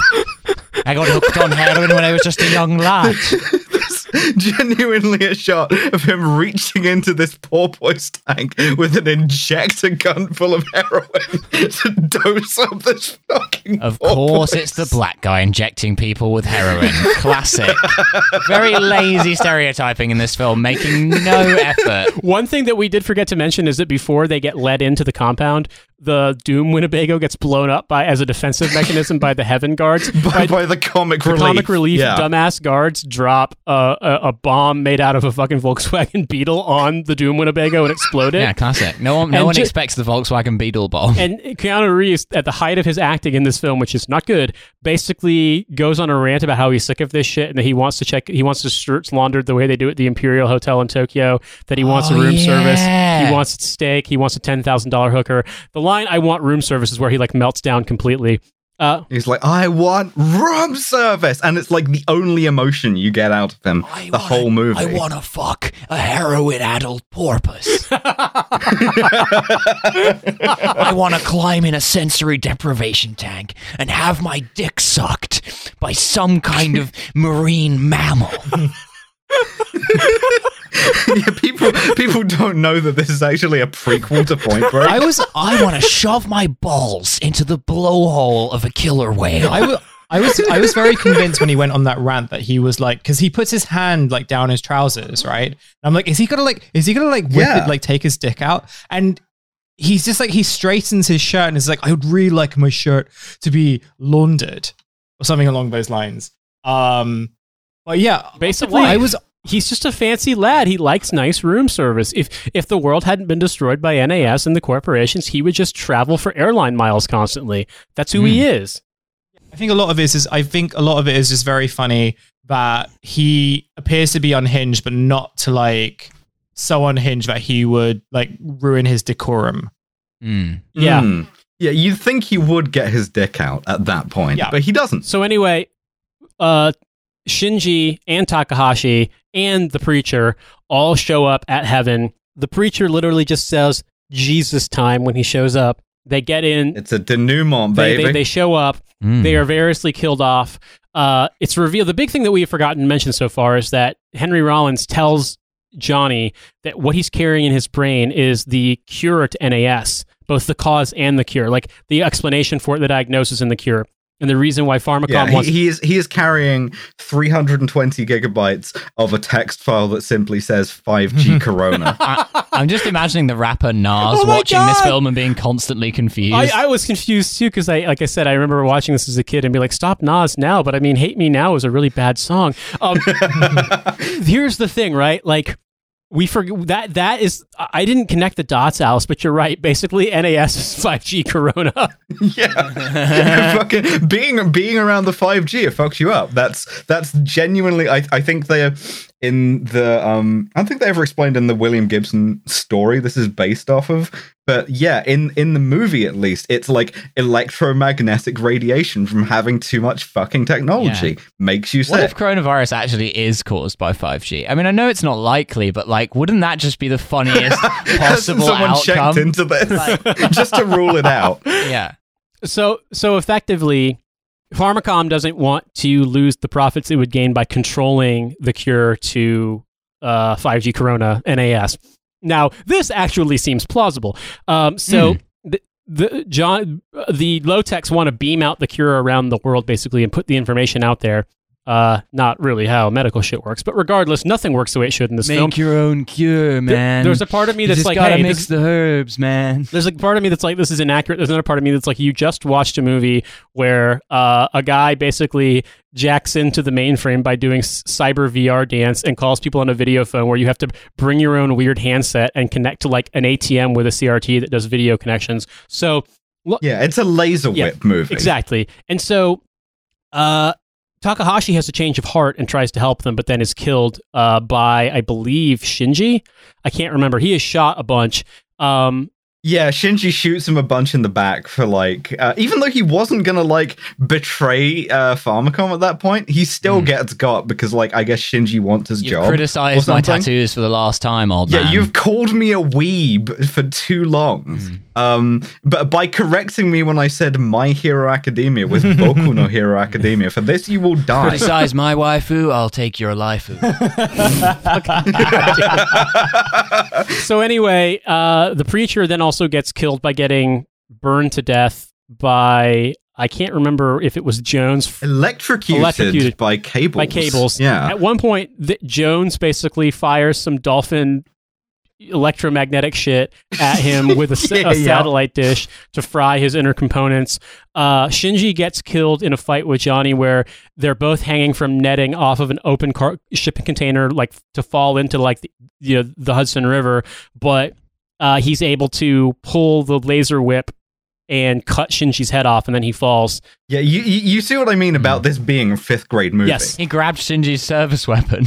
I got hooked on heroin when I was just a young lad. There's genuinely a shot of him reaching into this porpoise tank with an injector gun full of heroin to dose up this fucking. Of course, it's the black guy injecting people with heroin. Classic. Very lazy stereotyping in this film, making no effort. One thing that we did forget to mention is that before they get led into the compound, the Doom Winnebago gets blown up by as a defensive mechanism by the Heaven Guards. by, by the comic the relief. comic relief Yeah. dumbass guards drop a, a, a bomb made out of a fucking Volkswagen Beetle on the Doom Winnebago and explode it. Yeah, classic. No one, no And one expects the Volkswagen Beetle bomb. And Keanu Reeves, at the height of his acting in this film, which is not good, basically goes on a rant about how he's sick of this shit and that he wants to check, he wants his shirts laundered the way they do at the Imperial Hotel in Tokyo, that he wants a Oh, room service, he wants steak, he wants a $10,000 hooker. The line, I want room service, is where he like melts down completely. Uh, He's like, I want room service, and it's like the only emotion you get out of him the whole movie. I want to fuck a heroin addled porpoise. I want to climb in a sensory deprivation tank and have my dick sucked by some kind of marine mammal. yeah, people people don't know that this is actually a prequel to Point Break. I was I want to shove my balls into the blowhole of a killer whale. I was I was very convinced when he went on that rant that he was like because he puts his hand like down his trousers right and I'm like is he gonna like is he gonna like whip Yeah. it like take his dick out and he's just like he straightens his shirt and is like I would really like my shirt to be laundered or something along those lines um but yeah Basically, I was he's just a fancy lad. He likes nice room service. If if the world hadn't been destroyed by NAS and the corporations, he would just travel for airline miles constantly. That's who he is. I think a lot of it is I think a lot of it is just very funny that he appears to be unhinged, but not to like so unhinged that he would like ruin his decorum. Hmm. Yeah. Hmm. Yeah, you'd think he would get his dick out at that point, Yeah. but he doesn't. So anyway, uh, Shinji and Takahashi and the preacher all show up at heaven. The preacher literally just says Jesus time when he shows up. They get in. It's a denouement, They, baby. they, they show up. Hmm. They are variously killed off. Uh, it's revealed. The big thing that we have forgotten to mention so far is that Henry Rollins tells Johnny that what he's carrying in his brain is the cure to NAS, both the cause and the cure, like the explanation for it, the diagnosis and the cure, and the reason why Pharmakom yeah, wants. he, he is he is carrying 320 gigabytes of a text file that simply says 5G Corona. I, I'm just imagining the rapper Nas Oh my watching this film and being constantly confused. I, I was confused too because I, like I said, I remember watching this as a kid and be like, "Stop Nas now!" But I mean, "Hate Me Now" is a really bad song. Um, here's the thing, right? Like, we forget that that is. I didn't connect the dots, Alice, but you're right. Basically, NAS is 5G Corona. yeah, fucking being being around the 5G it fucks you up. That's that's genuinely. I I think they are in the um. I don't think they ever explained in the William Gibson story this is based off of. But yeah, in in the movie at least, it's like electromagnetic radiation from having too much fucking technology makes you sick. what if coronavirus actually is caused by 5G? I mean, I know it's not likely, but like, wouldn't that just be the funniest possible Someone outcome? checked into this just to rule it out. yeah. So so effectively, Pharmakom doesn't want to lose the profits it would gain by controlling the cure to uh, 5G Corona NAS. Now, this actually seems plausible. Um, so the, the John the LoTeks want to beam out the cure around the world basically and put the information out there. Uh, not really how medical shit works, but regardless, nothing works the way it should in this film. Make your own cure, There- there's a part of me that's like, hey, this, gotta mix the herbs, man. there's like part of me that's like this is inaccurate. There's another part of me that's like you just watched a movie where uh, a guy basically jacks into the mainframe by doing s- cyber VR dance and calls people on a video phone where you have to bring your own weird handset and connect to like an ATM with a CRT that does video connections. So Yeah, it's a laser Yeah, whip movie. Exactly. And so uh Takahashi has a change of heart and tries to help them, but then is killed uh, by, I believe, Shinji. I can't remember. He is shot a bunch. Um, Yeah, Shinji shoots him a bunch in the back for like, uh, even though he wasn't gonna like betray uh, Pharmakom at that point, he still gets got because like I guess Shinji wants his You've job. criticized or my tattoos for the last time, old Yeah, man. Yeah, you've called me a weeb for too long. Um, but by correcting me when I said My Hero Academia with Boku no Hero Academia, for this you will die. criticize my waifu, I'll take your lifu. so anyway, uh, the preacher then also gets killed by getting burned to death by I can't remember if it was Jones Electrocuted, Electrocuted by cables. by cables. Yeah. At one point, th- Jones basically fires some dolphin electromagnetic shit at him with a, Yeah, a yeah. satellite dish to fry his inner components. Uh, Shinji gets killed in a fight with Johnny where they're both hanging from netting off of an open car- shipping container, like to fall into like the, you know, the Hudson River, but uh, he's able to pull the laser whip and cut Shinji's head off, and then he falls. Yeah, you, you you see what I mean about this being a fifth grade movie. Yes. he grabbed Shinji's service weapon.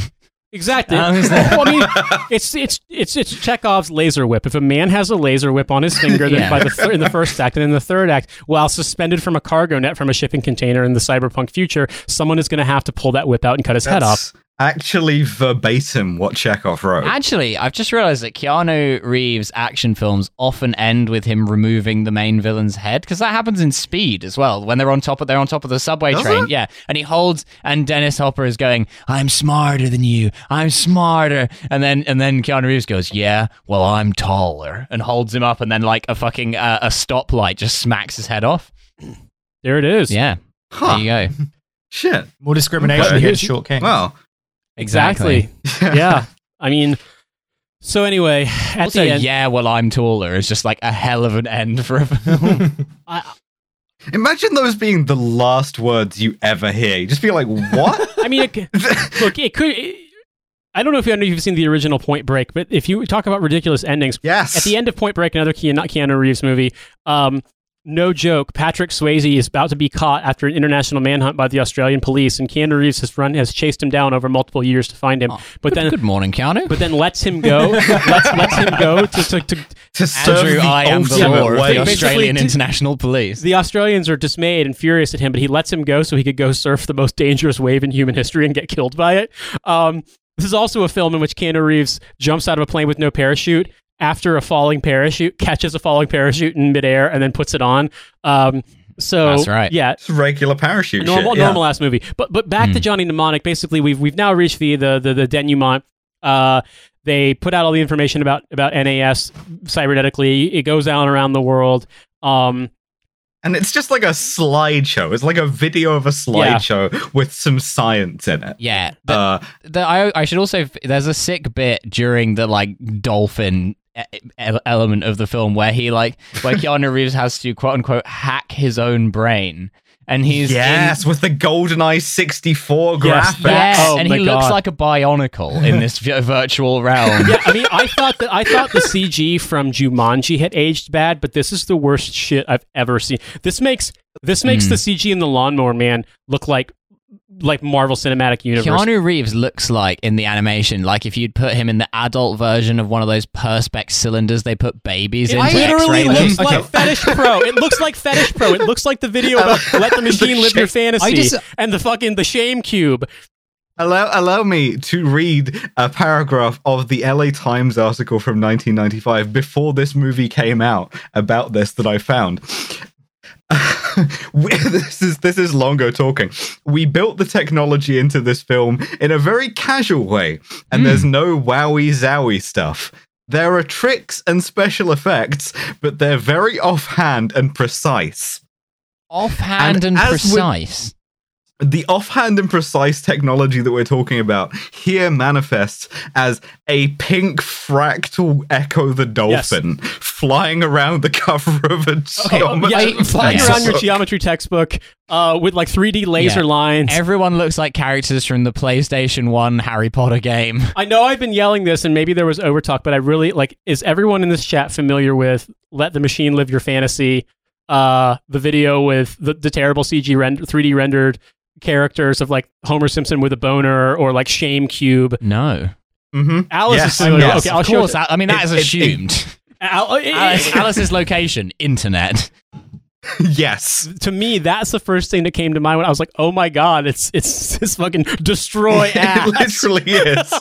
Exactly. How is that? well, I mean, it's it's it's it's Chekhov's laser whip. If a man has a laser whip on his finger, then Yeah. by the thir- in the first act, and in the third act, while suspended from a cargo net from a shipping container in the cyberpunk future, someone is going to have to pull that whip out and cut his head off. That's actually verbatim what Chekhov wrote. Actually, I've just realized that Keanu Reeves' action films often end with him removing the main villain's head because that happens in Speed as well. When they're on top of they're on top of the subway Does train, it? yeah, and he holds and Dennis Hopper is going, "I'm smarter than you. I'm smarter," and then and then Keanu Reeves goes, "Yeah, well, I'm taller," and holds him up, and then like a fucking uh, a stoplight just smacks his head off. There it is. Yeah, Huh. there you go. Shit. More discrimination Okay. against short king. Wow. Exactly. yeah. I mean, so anyway, at Also, the end, yeah, well, I'm taller is just like a hell of an end for a film. I, Imagine those being the last words you ever hear. You just be like, what? I mean, it, look, it could. It, I don't know if you know if you've seen the original Point Break, but if you talk about ridiculous endings, yes. at the end of Point Break, another Keanu, Keanu Reeves movie, um, no joke, Patrick Swayze is about to be caught after an international manhunt by the Australian police, and Keanu Reeves has run has chased him down over multiple years to find him, Oh, but good, then good morning, Keanu. but then lets him go, lets, lets him go to, to, to to serve Andrew, the I am the ultimate law of the Australian d- International Police. the Australians are dismayed and furious at him, but he lets him go so he could go surf the most dangerous wave in human history and get killed by it. Um, this is also a film in which Keanu Reeves jumps out of a plane with no parachute after a falling parachute, catches a falling parachute in midair, and then puts it on. Um, so That's right. Yeah, It's regular parachute normal shit. yeah. normal ass movie. But but back to Hmm. Johnny Mnemonic. Basically, we've we've now reached the the the, the denouement. Uh, they put out all the information about about NAS cybernetically. It goes out around the world. Um, And it's just like a slideshow. It's like a video of a slideshow with some science in it. yeah, the, Uh, the, I, I should also. There's a sick bit during the like dolphin element of the film where he like where Keanu Reeves has to quote unquote hack his own brain, and he's in- yes, with the GoldenEye 64 graphics. that- yeah, Oh and my he looks like a bionicle in this virtual realm. yeah, I mean, I thought that I thought the CG from Jumanji had aged bad, but this is the worst shit I've ever seen. This makes this makes Mm. the CG in the Lawnmower Man look like like Marvel Cinematic Universe. Keanu Reeves looks like in the animation, like if you'd put him in the adult version of one of those perspex cylinders they put babies in. to literally X-ray looks like Fetischpro. It looks like Fetischpro. It looks like the video about let the machine live your fantasy just- and the fucking the shame cube. Allow, allow me to read a paragraph of the LA Times article from 1995 before this movie came out about this that I found. We- this is this is Longo talking. We built the technology into this film in a very casual way, and there's hmm. no wowie zowie stuff. There are tricks and special effects, but they're very offhand and precise. offhand And and, precise. The offhand and precise technology that we're talking about here manifests as a pink fractal echo the dolphin flying around the cover of a geometry yeah, flying around your geometry textbook uh, with like 3D laser Yeah. lines. Everyone looks like characters from the PlayStation 1 Harry Potter game. I know I've been yelling this, and maybe there was overtalk, but I really like. Is everyone in this chat familiar with "Let the Machine Live Your Fantasy"? Uh, the video with the, the terrible CG rend- 3D rendered characters of like Homer Simpson with a boner or like Shame Cube. No. hmm Alice Yes, is familiar. yes. okay, I'll of show. course, I mean, that is It- it- it- assumed. It- it- Alice, Alice's location, internet. yes to me, that's the first thing that came to mind when I was like, "Oh my god, it's it's this fucking destroy ass." it literally is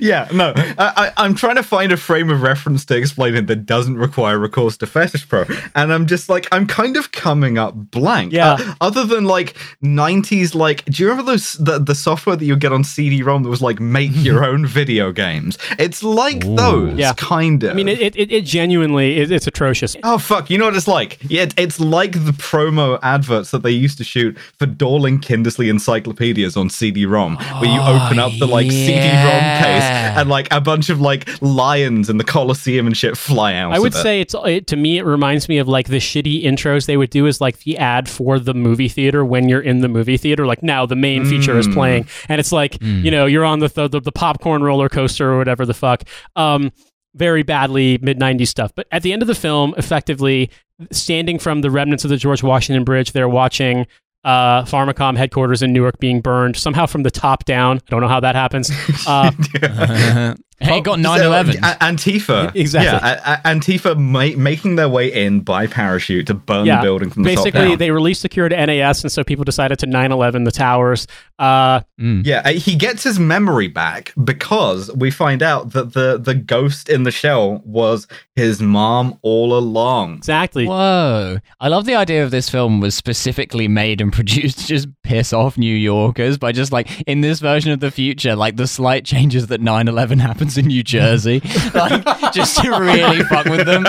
yeah no I, I, i'm trying to find a frame of reference to explain it that doesn't require recourse to Fetischpro and i'm just like i'm kind of coming up blank Yeah. Uh, other than like 90s like do you remember those the, the software that you get on cd-rom that was like make your own video games it's like Ooh. those Yeah. kind of I mean, it it, it genuinely it, it's atrocious. Oh fuck! You know what it's like? Yeah, it's like the promo adverts that they used to shoot for Dorling Kindersley encyclopedias on CD-ROM, where you open up the like CD-ROM case and like a bunch of like lions in the Colosseum and shit fly out. I would of it. say it's it, to me. It reminds me of like the shitty intros they would do as like the ad for the movie theater when you're in the movie theater. Like now the main feature is Mm. playing, and it's like you know you're on the, the the popcorn roller coaster or whatever the fuck. Um, very badly mid '90s stuff. But at the end of the film, effectively standing from the remnants of the George Washington Bridge, they're watching. Uh, Pharmakom headquarters in Newark being burned somehow from the top down. I don't know how that happens. Uh, Hey, it got So, 9 11. uh, Antifa. Exactly. Yeah, a- a- Antifa ma- making their way in by parachute to burn Yeah, the building from the top Basically, down. they released Secure to NAS, and so people decided to 9/11 the towers. Uh, Yeah, uh, he gets his memory back because we find out that the the ghost in the shell was his mom all along. exactly. Whoa. I love the idea of this film was specifically made and produced to just piss off New Yorkers by just like in this version of the future, like the slight changes that 9 11 happens in New Jersey. like just to really fuck with them.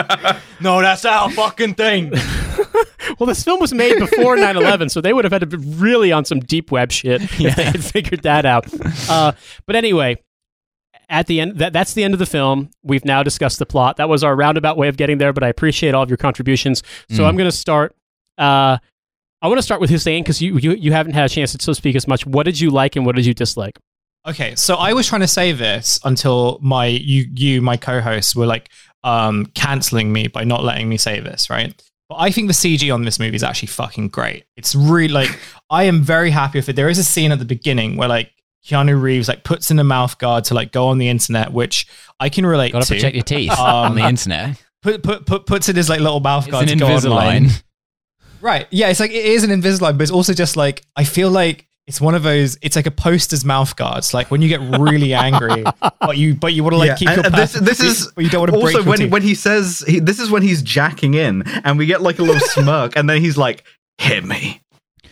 No, that's our fucking thing. Well, this film was made before 9/11, so they would have had to be really on some deep web shit if they had figured that out. Uh, but anyway, at the end, that, that's the end of the film. We've now discussed the plot. That was our roundabout way of getting there, but I appreciate all of your contributions. So Mm. I'm going to start. Uh, I want to start with Hussein because you, you you haven't had a chance to speak as much. What did you like and what did you dislike? Okay, so I was trying to say this until my you you my co-hosts were like um canceling me by not letting me say this, right? But I think the CG on this movie is actually fucking great. It's really like I am very happy with it. There is a scene at the beginning where like Keanu Reeves like puts in a mouth guard to like go on the internet, which I can relate Gotta to. protect your teeth Um, on the internet. Put, put, put, puts in his like little mouth It's guard an to go online. Right. Yeah, it's like it is an Invisalign, but it's also just like I feel like it's one of those. It's like a poster's mouth guards. Like when you get really angry, but you but you want to like Yeah, keep and- your and this this is but you don't want to also your when teeth. when he says he, this is when he's jacking in, and we get like a little smirk, and then he's like, "Hit me,"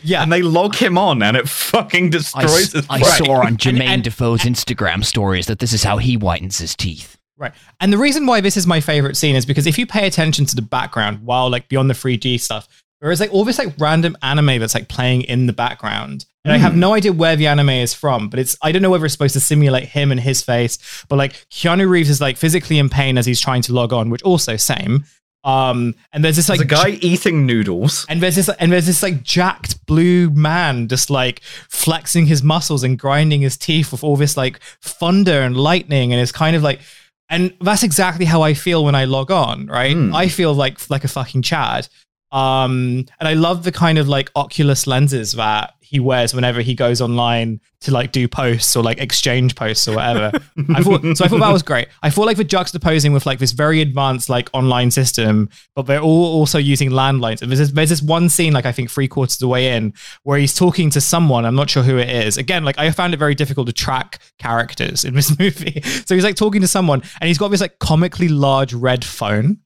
yeah. and they log him on, and it fucking I, destroys his I brain. saw on Jermain and- Defoe's Instagram stories that this is how he whitens his teeth. Right. And the reason why this is my favorite scene is because if you pay attention to the background while like beyond the 3D stuff, there is like all this like random anime that's like playing in the background. And I have no idea where the anime is from, but it's I don't know whether it's supposed to simulate him and his face, but like Keanu Reeves is like physically in pain as he's trying to log on, which also same. Um and there's this like There's a guy eating noodles. and there's this and there's this like jacked blue man just like flexing his muscles and grinding his teeth with all this like thunder and lightning and it's kind of like and that's exactly how I feel when I log on, right? Hmm. I feel like like a fucking Chad. Um and I love the kind of like Oculus lenses that he wears whenever he goes online to like do posts or like exchange posts or whatever. I thought so I thought that was great. I thought like the juxtaposing with like this very advanced like online system, but they're all also using landlines. And there's this, there's this one scene like I think three quarters of the way in where he's talking to someone. I'm not sure who it is. Again, like I found it very difficult to track characters in this movie. So he's like talking to someone, and he's got this like comically large red phone.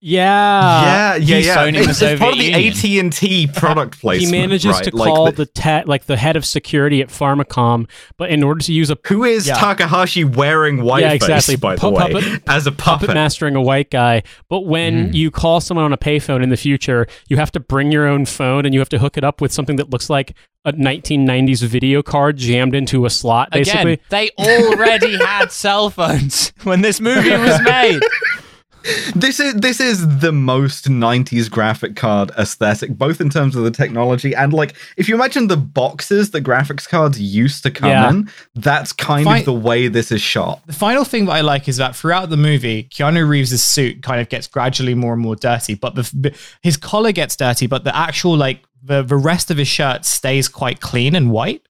Yeah. yeah, yeah, he's yeah. phoning the It's, it's part of the AT and T product placement. He manages right? to Like call the- the, te- like the head of security at Pharmakom, but in order to use a who is Yeah. Takahashi wearing white Yeah, exactly. by the way, puppet- as a puppet puppet. mastering a white guy. But when Mm. you call someone on a payphone in the future, you have to bring your own phone and you have to hook it up with something that looks like a 1990s video card jammed into a slot. Basically, Again, they already had cell phones when this movie was made. This is this is the most 90s graphic card aesthetic, both in terms of the technology and like if you imagine the boxes the graphics cards used to come Yeah. in, that's kind Fi- of the way this is shot. The final thing that I like is that throughout the movie, Keanu Reeves' suit kind of gets gradually more and more dirty, but the, his collar gets dirty, but the actual like the the rest of his shirt stays quite clean and white.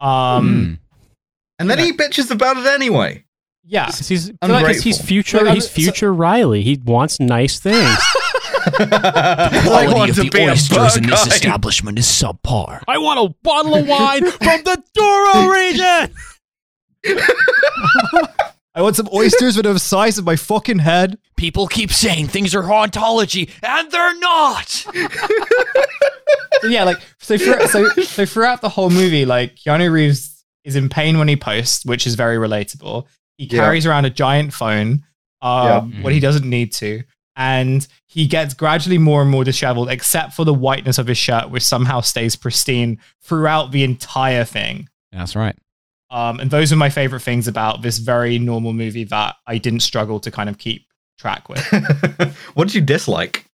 Um, And then he bitches about it anyway. Yeah, 'Cause he's, I feel like he's- he's future. Like, I'm- he's future Riley. He wants nice things. I want to be a bird guy. establishment is subpar. I want a bottle of wine from the Douro region. I want some oysters that are the size of my fucking head. People keep saying things are hauntology, and they're not. Yeah, like so for, so so throughout the whole movie, like Keanu Reeves is in pain when he posts, which is very relatable. He Yeah. carries around a giant phone, um, when he doesn't need to, and he gets gradually more and more disheveled, except for the whiteness of his shirt, which somehow stays pristine throughout the entire thing. That's right. Um, and those are my favorite things about this very normal movie that I didn't struggle to kind of keep track with. what did you dislike?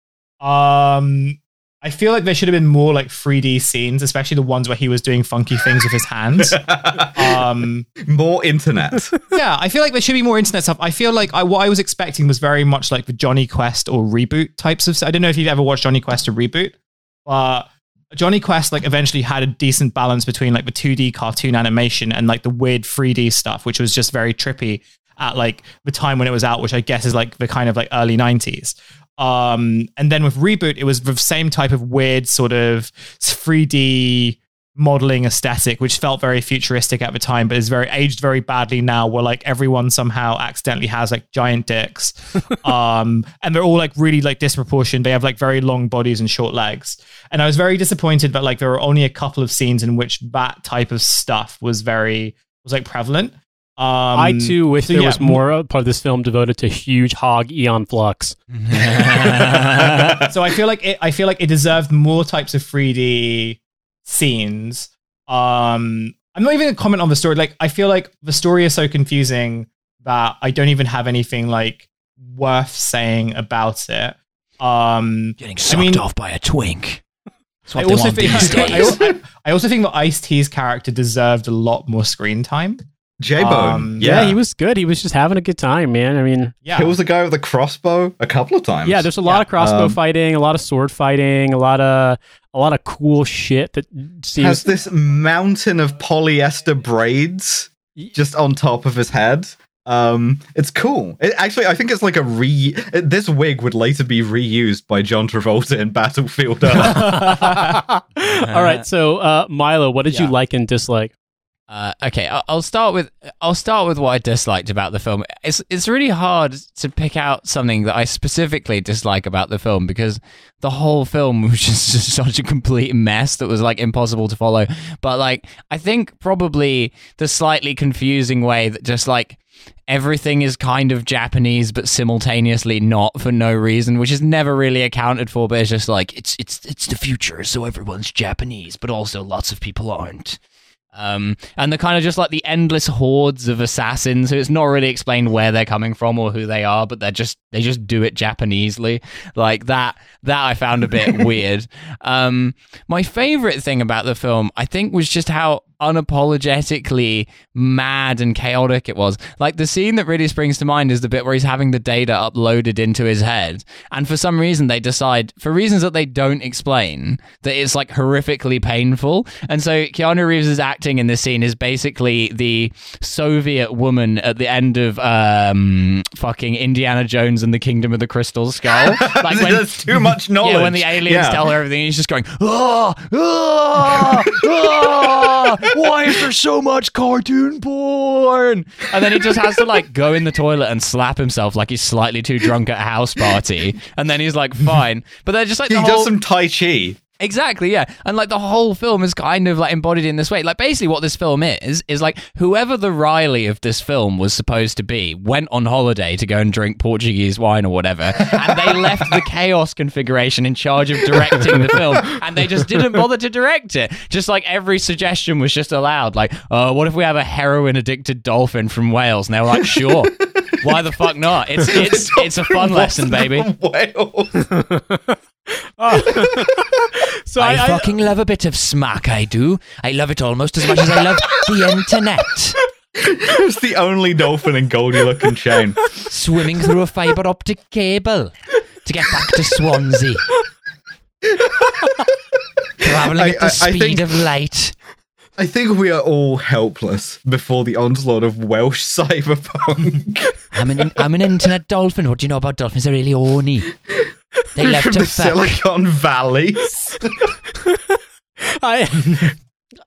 Um, I feel like there should have been more like 3D scenes, especially the ones where he was doing funky things with his hands. Um, More internet. yeah, I feel like there should be more internet stuff. I feel like I, what I was expecting was very much like the Jonny Quest or reboot types of. I don't know if you've ever watched Jonny Quest or reboot, but Jonny Quest like eventually had a decent balance between like the 2D cartoon animation and like the weird 3D stuff, which was just very trippy. at like the time when it was out, which I guess is like the kind of like early 90s. Um, and then with Reboot, it was the same type of weird sort of 3D modeling aesthetic, which felt very futuristic at the time, but is very aged very badly now, where like everyone somehow accidentally has like giant dicks. um, and they're all like really like disproportionate. They have like very long bodies and short legs. And I was very disappointed that like there were only a couple of scenes in which that type of stuff was very was like prevalent. Um, I too wish so there yeah, was more uh, part of this film devoted to huge hog Aeon Flux. so I feel like it, I feel like it deserved more types of 3D scenes. Um, I'm not even gonna comment on the story. Like, I feel like the story is so confusing that I don't even have anything like worth saying about it. Um, Getting sucked mean- off by a twink. I also think these I, days. I- I also think that Ice T's character deserved a lot more screen time. J Bone. Um, yeah. Yeah. he was good. He was just having a good time, man. I mean, Yeah, he was the guy with the crossbow a couple of times. yeah, there's a lot Yeah. of crossbow Um, fighting, a lot of sword fighting, a lot of a lot of cool shit that has seems this mountain of polyester braids just on top of his head. Um, it's cool. It, actually, I think it's like a re. it- this wig would later be reused by John Travolta in Battlefield All right, so uh, Milo, what did you like and dislike? Uh, okay, I'll, start with I'll start with what I disliked about the film. It's it's really hard to pick out something that I specifically dislike about the film because the whole film was just, just such a complete mess that was like impossible to follow. But like I think probably the slightly confusing way that just like everything is kind of Japanese but simultaneously not for no reason, which is never really accounted for. But it's just like it's it's it's the future, so everyone's Japanese, but also lots of people aren't. Um, and the kind of just like the endless hordes of assassins who it's not really explained where they're coming from or who they are, but they're just they just do it Japanesely. Like that that I found a bit weird. Um, my favorite thing about the film, I think, was just how unapologetically mad and chaotic it was. Like the scene that really springs to mind is the bit where he's having the data uploaded into his head, and for some reason they decide, for reasons that they don't explain, that it's like horrifically painful. And so Keanu Reeves' acting in this scene is basically the Soviet woman at the end of um, fucking Indiana Jones and the Kingdom of the Crystal Skull. Like when There's too much knowledge. yeah, when the aliens Yeah. tell her everything, he's just going, oh, oh, oh, why is there so much cartoon porn? And then he just has to like go in the toilet and slap himself like he's slightly too drunk at a house party. And then he's like, fine. But they're just like He the does some Tai Chi. Exactly, yeah. And like the whole film is kind of like embodied in this way. Like basically what this film is is like whoever the Riley of this film was supposed to be went on holiday to go and drink Portuguese wine or whatever, and they left the chaos configuration in charge of directing the film, and they just didn't bother to direct it. Just like every suggestion was just allowed. Like, uh, what if we have a heroin addicted dolphin from Wales? And they were like, sure. Why the fuck not? It's it's it's a fun lesson, baby. Wales. So I, I, I, fucking love a bit of smack, I do. I love it almost as much as I love the internet. it's the only dolphin in Goldie Lookin Chain. Swimming through a fibre optic cable to get back to Swansea. Travelling I- at the I- I speed think- of light. I think we are all helpless before the onslaught of Welsh cyberpunk. I'm an I'm an internet dolphin. What do you know about dolphins? They're really horny. They love from the fuck. Silicon Valley. I,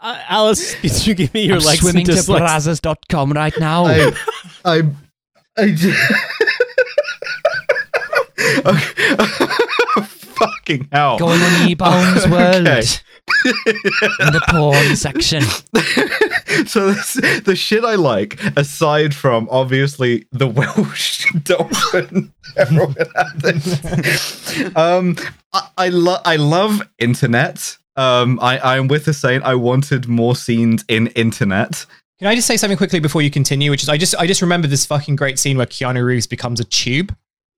I- Alice, could you give me your I'm likes swimming and to dislikes? brazzers.com right now. I, I, I just. okay. Fucking hell. Going on eBaum's World. Okay. In the porn section. so this, the shit I like, aside from obviously the Welsh dolphin heroin addict, um, I, I love I love internet. Um, I I'm with the saying I wanted more scenes in internet. Can I just say something quickly before you continue? Which is, I just, I just remember this fucking great scene where Keanu Reeves becomes a tube.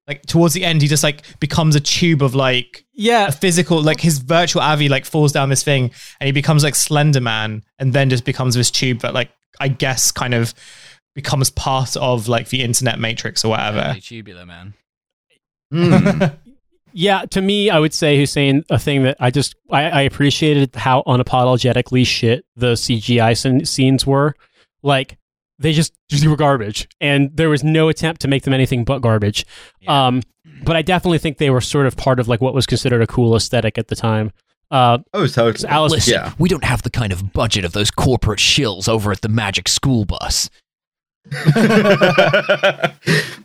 Like towards the end, he just like becomes a tube of like Yeah, a physical, like his virtual Avi like falls down this thing, and he becomes like Slender Man, and then just becomes this tube that like I guess kind of becomes part of like the internet matrix or whatever. tubular man. Hmm. Yeah, to me, I would say Hussein a thing that I just I, I appreciated how unapologetically shit the CGI scen- scenes were. Like they just just were garbage, and there was no attempt to make them anything but garbage. Yeah. Um, but I definitely think they were sort of part of like what was considered a cool aesthetic at the time. Uh, Oh, so Alice- Listen, yeah. we don't have the kind of budget of those corporate shills over at the Magic School Bus.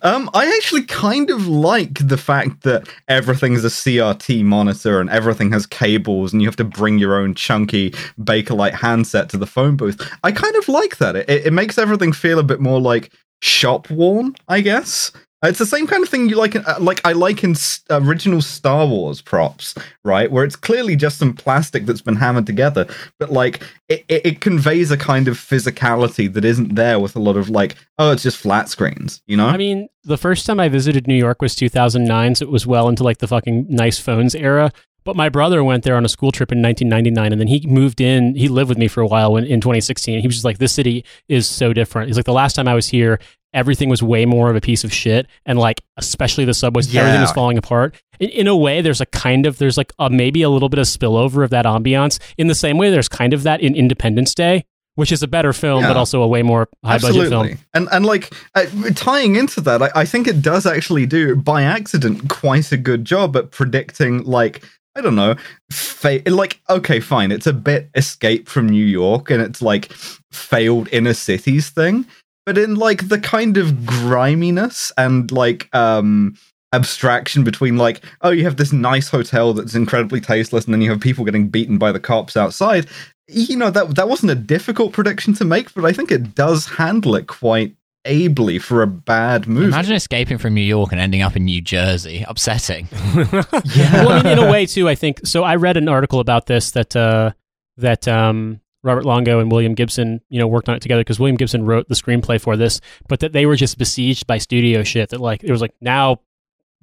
um, I actually kind of like the fact that everything's a CRT monitor and everything has cables, and you have to bring your own chunky Bakelite handset to the phone booth. I kind of like that. It, it makes everything feel a bit more like shop worn, I guess. It's the same kind of thing you like. Uh, like I like in original Star Wars props, right? Where it's clearly just some plastic that's been hammered together, but like it, it, it conveys a kind of physicality that isn't there with a lot of like, oh, it's just flat screens, you know? I mean, the first time I visited New York was 2009, so it was well into like the fucking nice phones era. But my brother went there on a school trip in 1999, and then he moved in. He lived with me for a while when, in 2016. He was just like, "This city is so different." He's like, "The last time I was here, everything was way more of a piece of shit, and like, especially the subways, everything was falling apart." In, in a way, there's a kind of there's like a, maybe a little bit of spillover of that ambiance. In the same way, there's kind of that in Independence Day, which is a better film, Yeah. but also a way more high budget film. And and like uh, tying into that, I, I think it does actually do by accident quite a good job at predicting like I don't know, fa- like okay, fine, it's a bit escape from New York and it's like failed inner cities thing, but in like the kind of griminess and like um abstraction between like oh you have this nice hotel that's incredibly tasteless and then you have people getting beaten by the cops outside. You know that that wasn't a difficult prediction to make, but I think it does handle it quite ably for a bad movie. Imagine escaping from New York and ending up in New Jersey. Upsetting. yeah, well, I mean, in a way too. I think so. I read an article about this that uh, that um, Robert Longo and William Gibson, you know, worked on it together because William Gibson wrote the screenplay for this, but that they were just besieged by studio shit. That like it was like now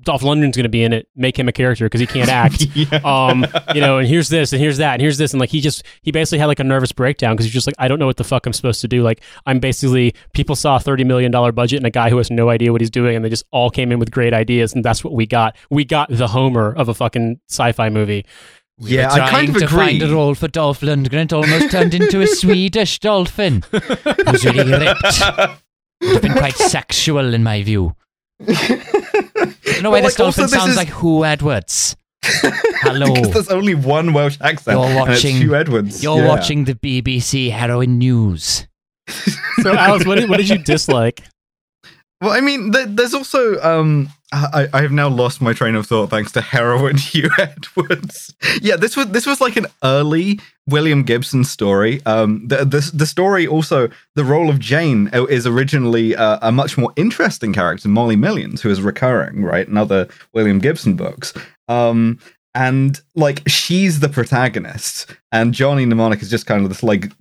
Dolph Lundgren's going to be in it, make him a character because he can't act. yeah. um, you know, and here's this, and here's that, and here's this, and like he just he basically had like a nervous breakdown because he's just like, I don't know what the fuck I'm supposed to do. Like I'm basically people saw a thirty million dollar budget and a guy who has no idea what he's doing, and they just all came in with great ideas, and that's what we got. We got the Homer of a fucking sci-fi movie. yeah, I kind of to agree. find a role for Dolph Lundgren. It almost turned into a Swedish dolphin who's really ripped. It's been quite sexual in my view. I don't know why Well, this like, also dolphin this sounds is- like Huw Edwards. Hello. because there's only one Welsh accent. You're and it's watching- Huw Edwards. You're Yeah. watching the BBC Heroin News. So Alice, what did, what did you dislike? Well, I mean, th- there's also um, I, I have now lost my train of thought thanks to heroin Huw Edwards. yeah, this was this was like an early William Gibson story. Um, the the, the story also the role of Jane is originally uh, a much more interesting character, Molly Millions, who is recurring right in other William Gibson books. Um, and like she's the protagonist, and Johnny Mnemonic is just kind of this like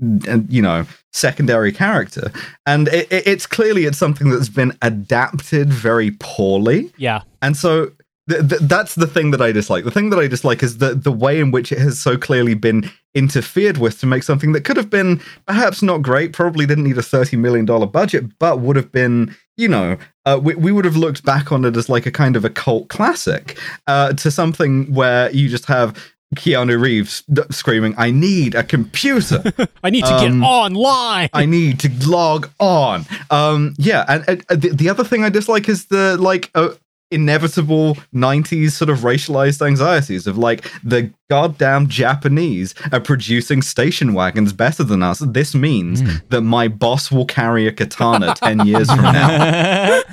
you know secondary character, and it, it, it's clearly it's something that's been adapted very poorly. Yeah, And so th- th- that's the thing that I dislike. The thing that I dislike is the the way in which it has so clearly been interfered with to make something that could have been perhaps not great, probably didn't need a thirty million dollar budget, but would have been, you know, uh, we we would have looked back on it as like a kind of a cult classic, uh, to something where you just have. Keanu Reeves screaming, "I need a computer! I need to Um, get online. I need to log on. Um, yeah, and, and uh, the, the other thing I dislike is the like uh, inevitable '90s sort of racialized anxieties of like the goddamn Japanese are producing station wagons better than us. This means hmm. that my boss will carry a katana ten years from now.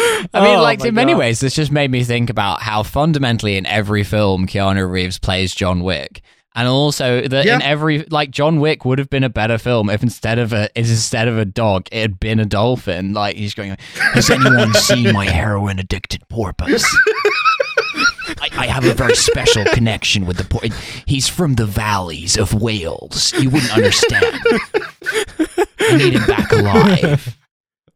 I mean, Oh like my in many God. ways, this just made me think about how fundamentally in every film Keanu Reeves plays John Wick, and also that in every like John Wick would have been a better film if instead of a instead of a dog it had been a dolphin. Like he's going, Has anyone seen my heroin addicted porpoise? I, I have a very special connection with the por- He's from the valleys of Wales. You wouldn't understand. I need him back alive.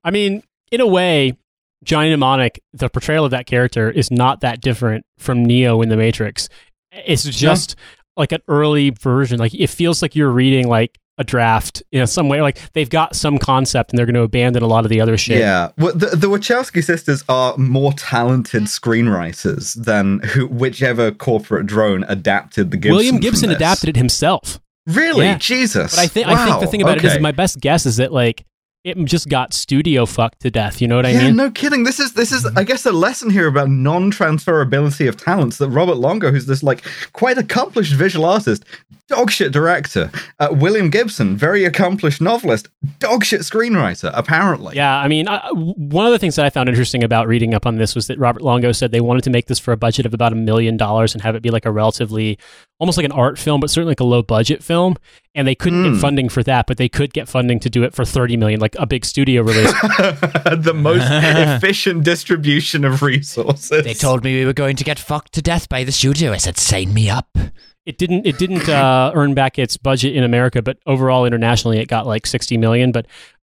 I mean, in a way, Johnny Mnemonic, the portrayal of that character is not that different from Neo in The Matrix. It's just like an early version. Like it feels like you're reading like a draft in some way. Like they've got some concept and they're going to abandon a lot of the other shit. Yeah, well, the, the Wachowski sisters are more talented screenwriters than who, whichever corporate drone adapted the Gibson. William Gibson adapted it himself. Really, Yeah. Jesus. But I think I think the thing about it is my best guess is that like it just got studio fucked to death. You know what I yeah, mean? no kidding. This is this is I guess a lesson here about non-transferability of talents that Robert Longo, who's this like quite accomplished visual artist, dogshit director, uh, William Gibson, very accomplished novelist, dogshit screenwriter, apparently. Yeah, I mean, I, one of the things that I found interesting about reading up on this was that Robert Longo said they wanted to make this for a budget of about a million dollars and have it be like a relatively, almost like an art film, but certainly like a low budget film. And they couldn't Hmm. get funding for that, but they could get funding to do it for thirty million, like a big studio release. the most efficient distribution of resources. They told me we were going to get fucked to death by the studio. I said, sign me up. it didn't it didn't uh, earn back its budget in America, but overall internationally it got like sixty million. But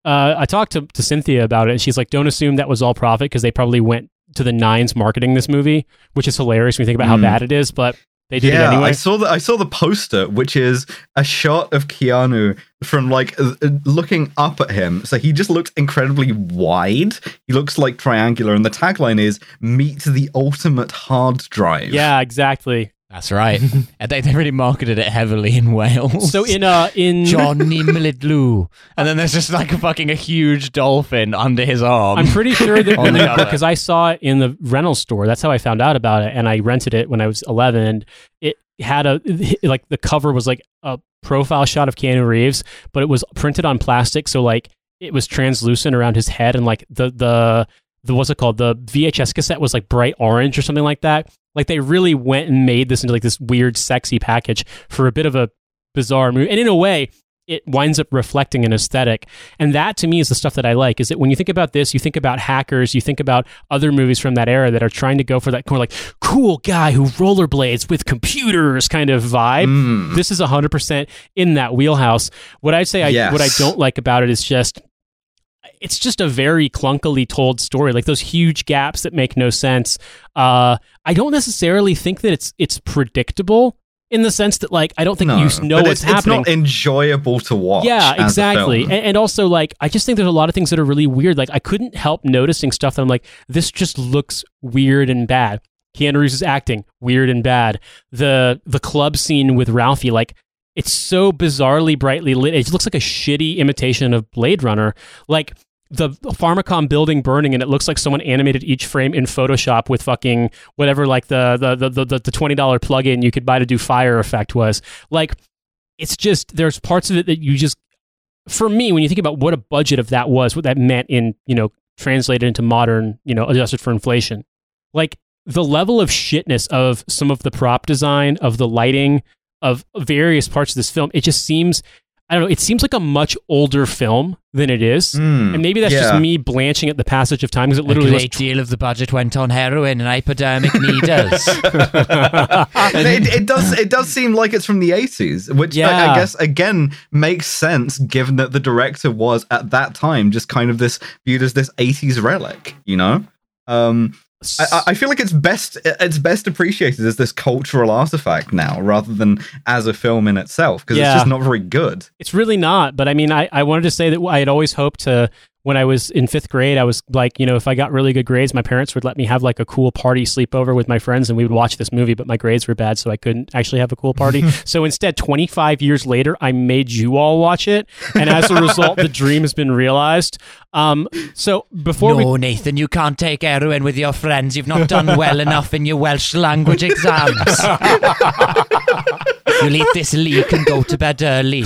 uh, I talked to, to Cynthia about it, and she's like, "Don't assume that was all profit because they probably went to the nines marketing this movie, which is hilarious when you think about how Mm. bad it is." But they did yeah, it anyway. I saw the I saw the poster, which is a shot of Keanu from like uh, uh, looking up at him. So he just looks incredibly wide. He looks like triangular, and the tagline is "Meet the ultimate hard drive." yeah, exactly. That's right. and they, they really marketed it heavily in Wales. So in uh in Johnny Millidloo. and then there's just like a fucking a huge dolphin under his arm. I'm pretty sure that because I saw it in the rental store. That's how I found out about it, and I rented it when I was 11. It had a like the cover was like a profile shot of Keanu Reeves, but it was printed on plastic, so like it was translucent around his head, and like the the the what's it called? The VHS cassette was like bright orange or something like that. Like they really went and made this into like this weird, sexy package for a bit of a bizarre movie, and in a way. It winds up reflecting an aesthetic. And that to me is the stuff that I like is that when you think about this, you think about hackers, you think about other movies from that era that are trying to go for that kind of like cool guy who rollerblades with computers kind of vibe. Mm. This is 100% in that wheelhouse. What I'd say I Yes. what I don't like about it is just it's just a very clunkily told story like those huge gaps that make no sense uh, i don't necessarily think that it's it's predictable in the sense that like i don't think No, you know what's it's, happening It's not enjoyable to watch. yeah, exactly. And, and also, like, I just think there's a lot of things that are really weird. Like, I couldn't help noticing stuff that I'm like, this just looks weird and bad. Keanu Reeves is acting weird and bad. The the club scene with Ralphie, like, it's so bizarrely brightly lit. It looks like a shitty imitation of Blade Runner. Like the Pharmakom building burning, and it looks like someone animated each frame in Photoshop with fucking whatever, like the the the the, the twenty dollar plugin you could buy to do fire effect was. Like, it's just there's parts of it that you just for me when you think about what a budget of that was what that meant in you know translated into modern you know adjusted for inflation like the level of shitness of some of the prop design of the lighting of various parts of this film it just seems i don't know it seems like a much older film than it is Mm, and maybe that's yeah. just me blanching at the passage of time because it A literally was great deal of the budget went on heroin and hypodermic needles. it, it does it does seem like it's from the 80s which I, I guess again makes sense given that the director was at that time just kind of this viewed as this 80s relic you know um I, I- feel like it's best it's best appreciated as this cultural artifact now rather than as a film in itself because Yeah. it's just not very good It's really not. But I mean, I, I wanted to say that I had always hoped to, when I was in fifth grade, I was like, you know, if I got really good grades, my parents would let me have like a cool party sleepover with my friends and we would watch this movie, but my grades were bad, so I couldn't actually have a cool party. so instead, 25 years later, I made you all watch it. And as a result, the dream has been realized. Um, so before we no, Nathan, you can't take heroin with your friends. You've not done well enough in your Welsh language exams. You'll eat this leek and go to bed early.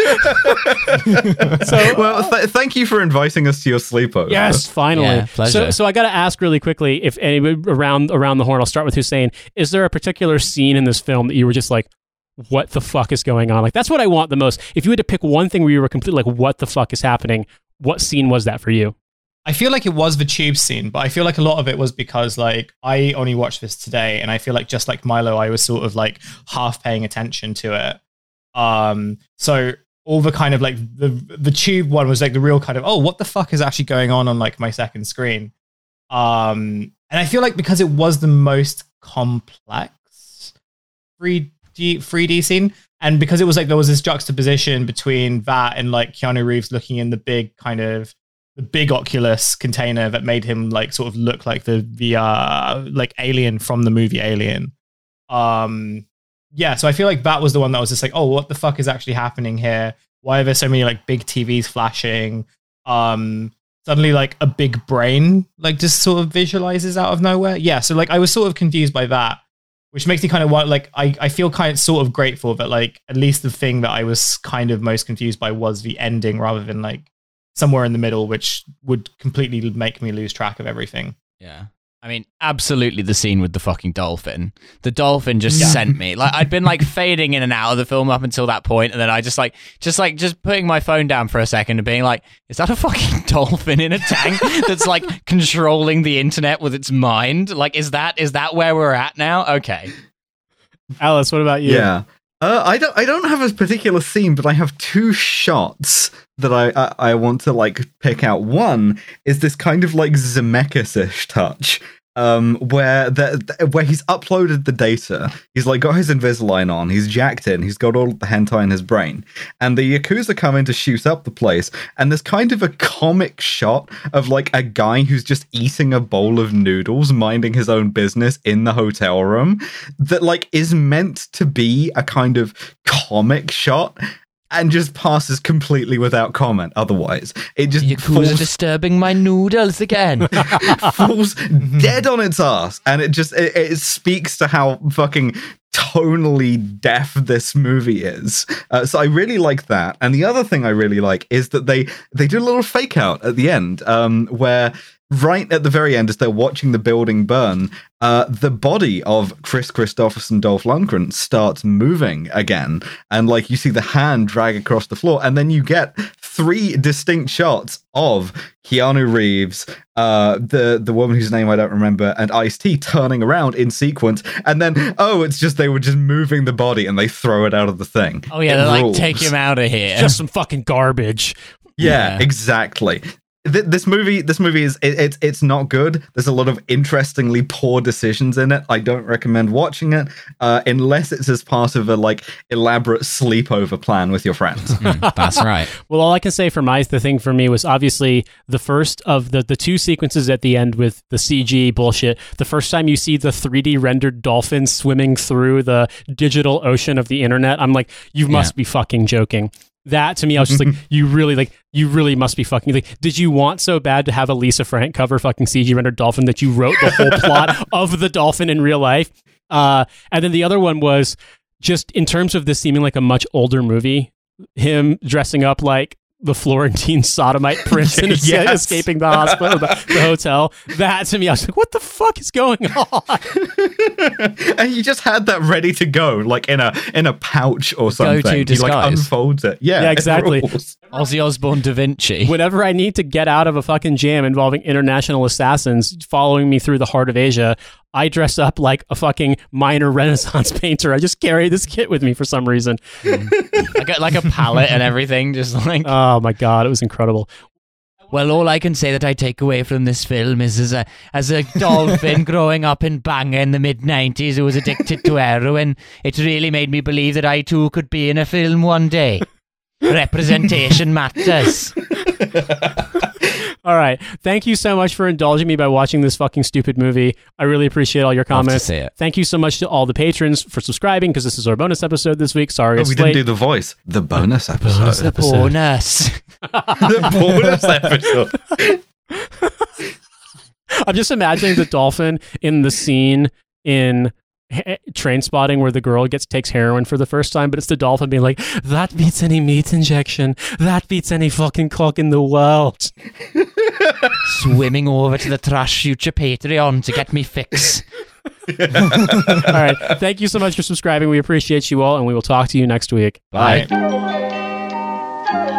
well th- thank you for inviting us to your sleepover Yes, finally. Yeah, pleasure. So, so I got to ask really quickly if any around around the horn. I'll start with Hussein. Is there a particular scene in this film that you were just like, "What the fuck is going on?" Like that's what I want the most. If you had to pick one thing where you were completely like, "What the fuck is happening?" What scene was that for you? I feel like it was the tube scene, but I feel like a lot of it was because like I only watched this today, and I feel like just like Milo, I was sort of like half paying attention to it. Um, so all the kind of like the the tube one was like the real kind of oh, what the fuck is actually going on on like my second screen? Um, and I feel like because it was the most complex 3D 3D scene, and because it was like there was this juxtaposition between that and like Keanu Reeves looking in the big kind of the big Oculus container that made him like sort of look like the the uh like alien from the movie Alien. Um yeah, so I feel like that was the one that was just like, oh, what the fuck is actually happening here? Why are there so many like big TVs flashing? um suddenly like a big brain like just sort of visualizes out of nowhere. Yeah, so like I was sort of confused by that, which makes me kind of want like I I feel kind of sort of grateful that like at least the thing that I was kind of most confused by was the ending rather than like somewhere in the middle, which would completely make me lose track of everything. Yeah. I mean, absolutely the scene with the fucking dolphin. The dolphin just Yeah. sent me. Like I'd been like fading in and out of the film up until that point, and then I just like just like just putting my phone down for a second and being like, is that a fucking dolphin in a tank that's like controlling the internet with its mind? Like is that is that where we're at now? Okay. Alice, what about you? Yeah. Uh, I don't. I don't have a particular scene, but I have two shots that I, I I want to like pick out. One is this kind of like Zemeckis-ish touch, um, where the, where he's uploaded the data. He's like got his Invisalign on. He's jacked in. He's got all the hentai in his brain, and the yakuza come in to shoot up the place. And there's kind of a comic shot of like a guy who's just eating a bowl of noodles, minding his own business in the hotel room that like is meant to be a kind of comic shot and just passes completely without comment otherwise. It just Yakuza falls, disturbing my noodles again. falls dead on its ass. And it just it, it speaks to how fucking tonally deaf this movie is. Uh, so i really like that. And the other thing i really like is that they they do a little fake out at the end um where right at the very end as they're watching the building burn uh, the body of Kris Kristofferson, Dolph Lundgren, starts moving again, and like you see the hand drag across the floor, and then you get three distinct shots of Keanu Reeves, uh, the the woman whose name I don't remember, and Ice T turning around in sequence, and then oh, it's just they were just moving the body and they throw it out of the thing. Oh yeah, It they're like take him out of here. Just some fucking garbage. Yeah, Yeah. exactly. Th- this movie, this movie is it, it's it's not good. There's a lot of interestingly poor decisions in it. I don't recommend watching it uh, unless it's as part of a like elaborate sleepover plan with your friends. Mm, that's right. Well, all I can say for my the thing for me was obviously the first of the the two sequences at the end with the CG bullshit. The first time you see the 3D rendered dolphin swimming through the digital ocean of the internet, I'm like, you must be fucking joking. That to me, I was just like, you really like, you really must be fucking like. Did you want so bad to have a Lisa Frank cover fucking CG rendered dolphin that you wrote the whole plot of the dolphin in real life? Uh, and then the other one was just in terms of this seeming like a much older movie him dressing up like the Florentine sodomite prince and es- Yes. escaping the hospital, the, the hotel. That to me, I was like, what the fuck is going on? and he just had that ready to go, like in a in a pouch or something. Go-to He like unfolds it. Yeah, Yeah, exactly. rules. Ozzy Osbourne Da Vinci. Whenever I need to get out of a fucking jam involving international assassins following me through the heart of Asia, I dress up like a fucking minor Renaissance painter. I just carry this kit with me for some reason. I got like a palette and everything, just like. Uh, Oh my god, it was incredible. Well, all I can say that I take away from this film is as a as a dolphin growing up in Bangor in the mid '90s who was addicted to heroin, it really made me believe that I too could be in a film one day. Representation matters. All right. Thank you so much for indulging me by watching this fucking stupid movie. I really appreciate all your Love to comments. see it. Thank you so much to all the patrons for subscribing because this is our bonus episode this week. Sorry, Oh, it's we late. didn't do the voice. The bonus episode. The bonus. the bonus episode. I'm just imagining the dolphin in the scene in eh, eh, Trainspotting where the girl gets takes heroin for the first time but it's the dolphin being like that beats any meat injection that beats any fucking cock in the world Swimming over to the Trash Future Patreon to get me fix. all right thank you so much for subscribing we appreciate you all and we will talk to you next week Bye. Right.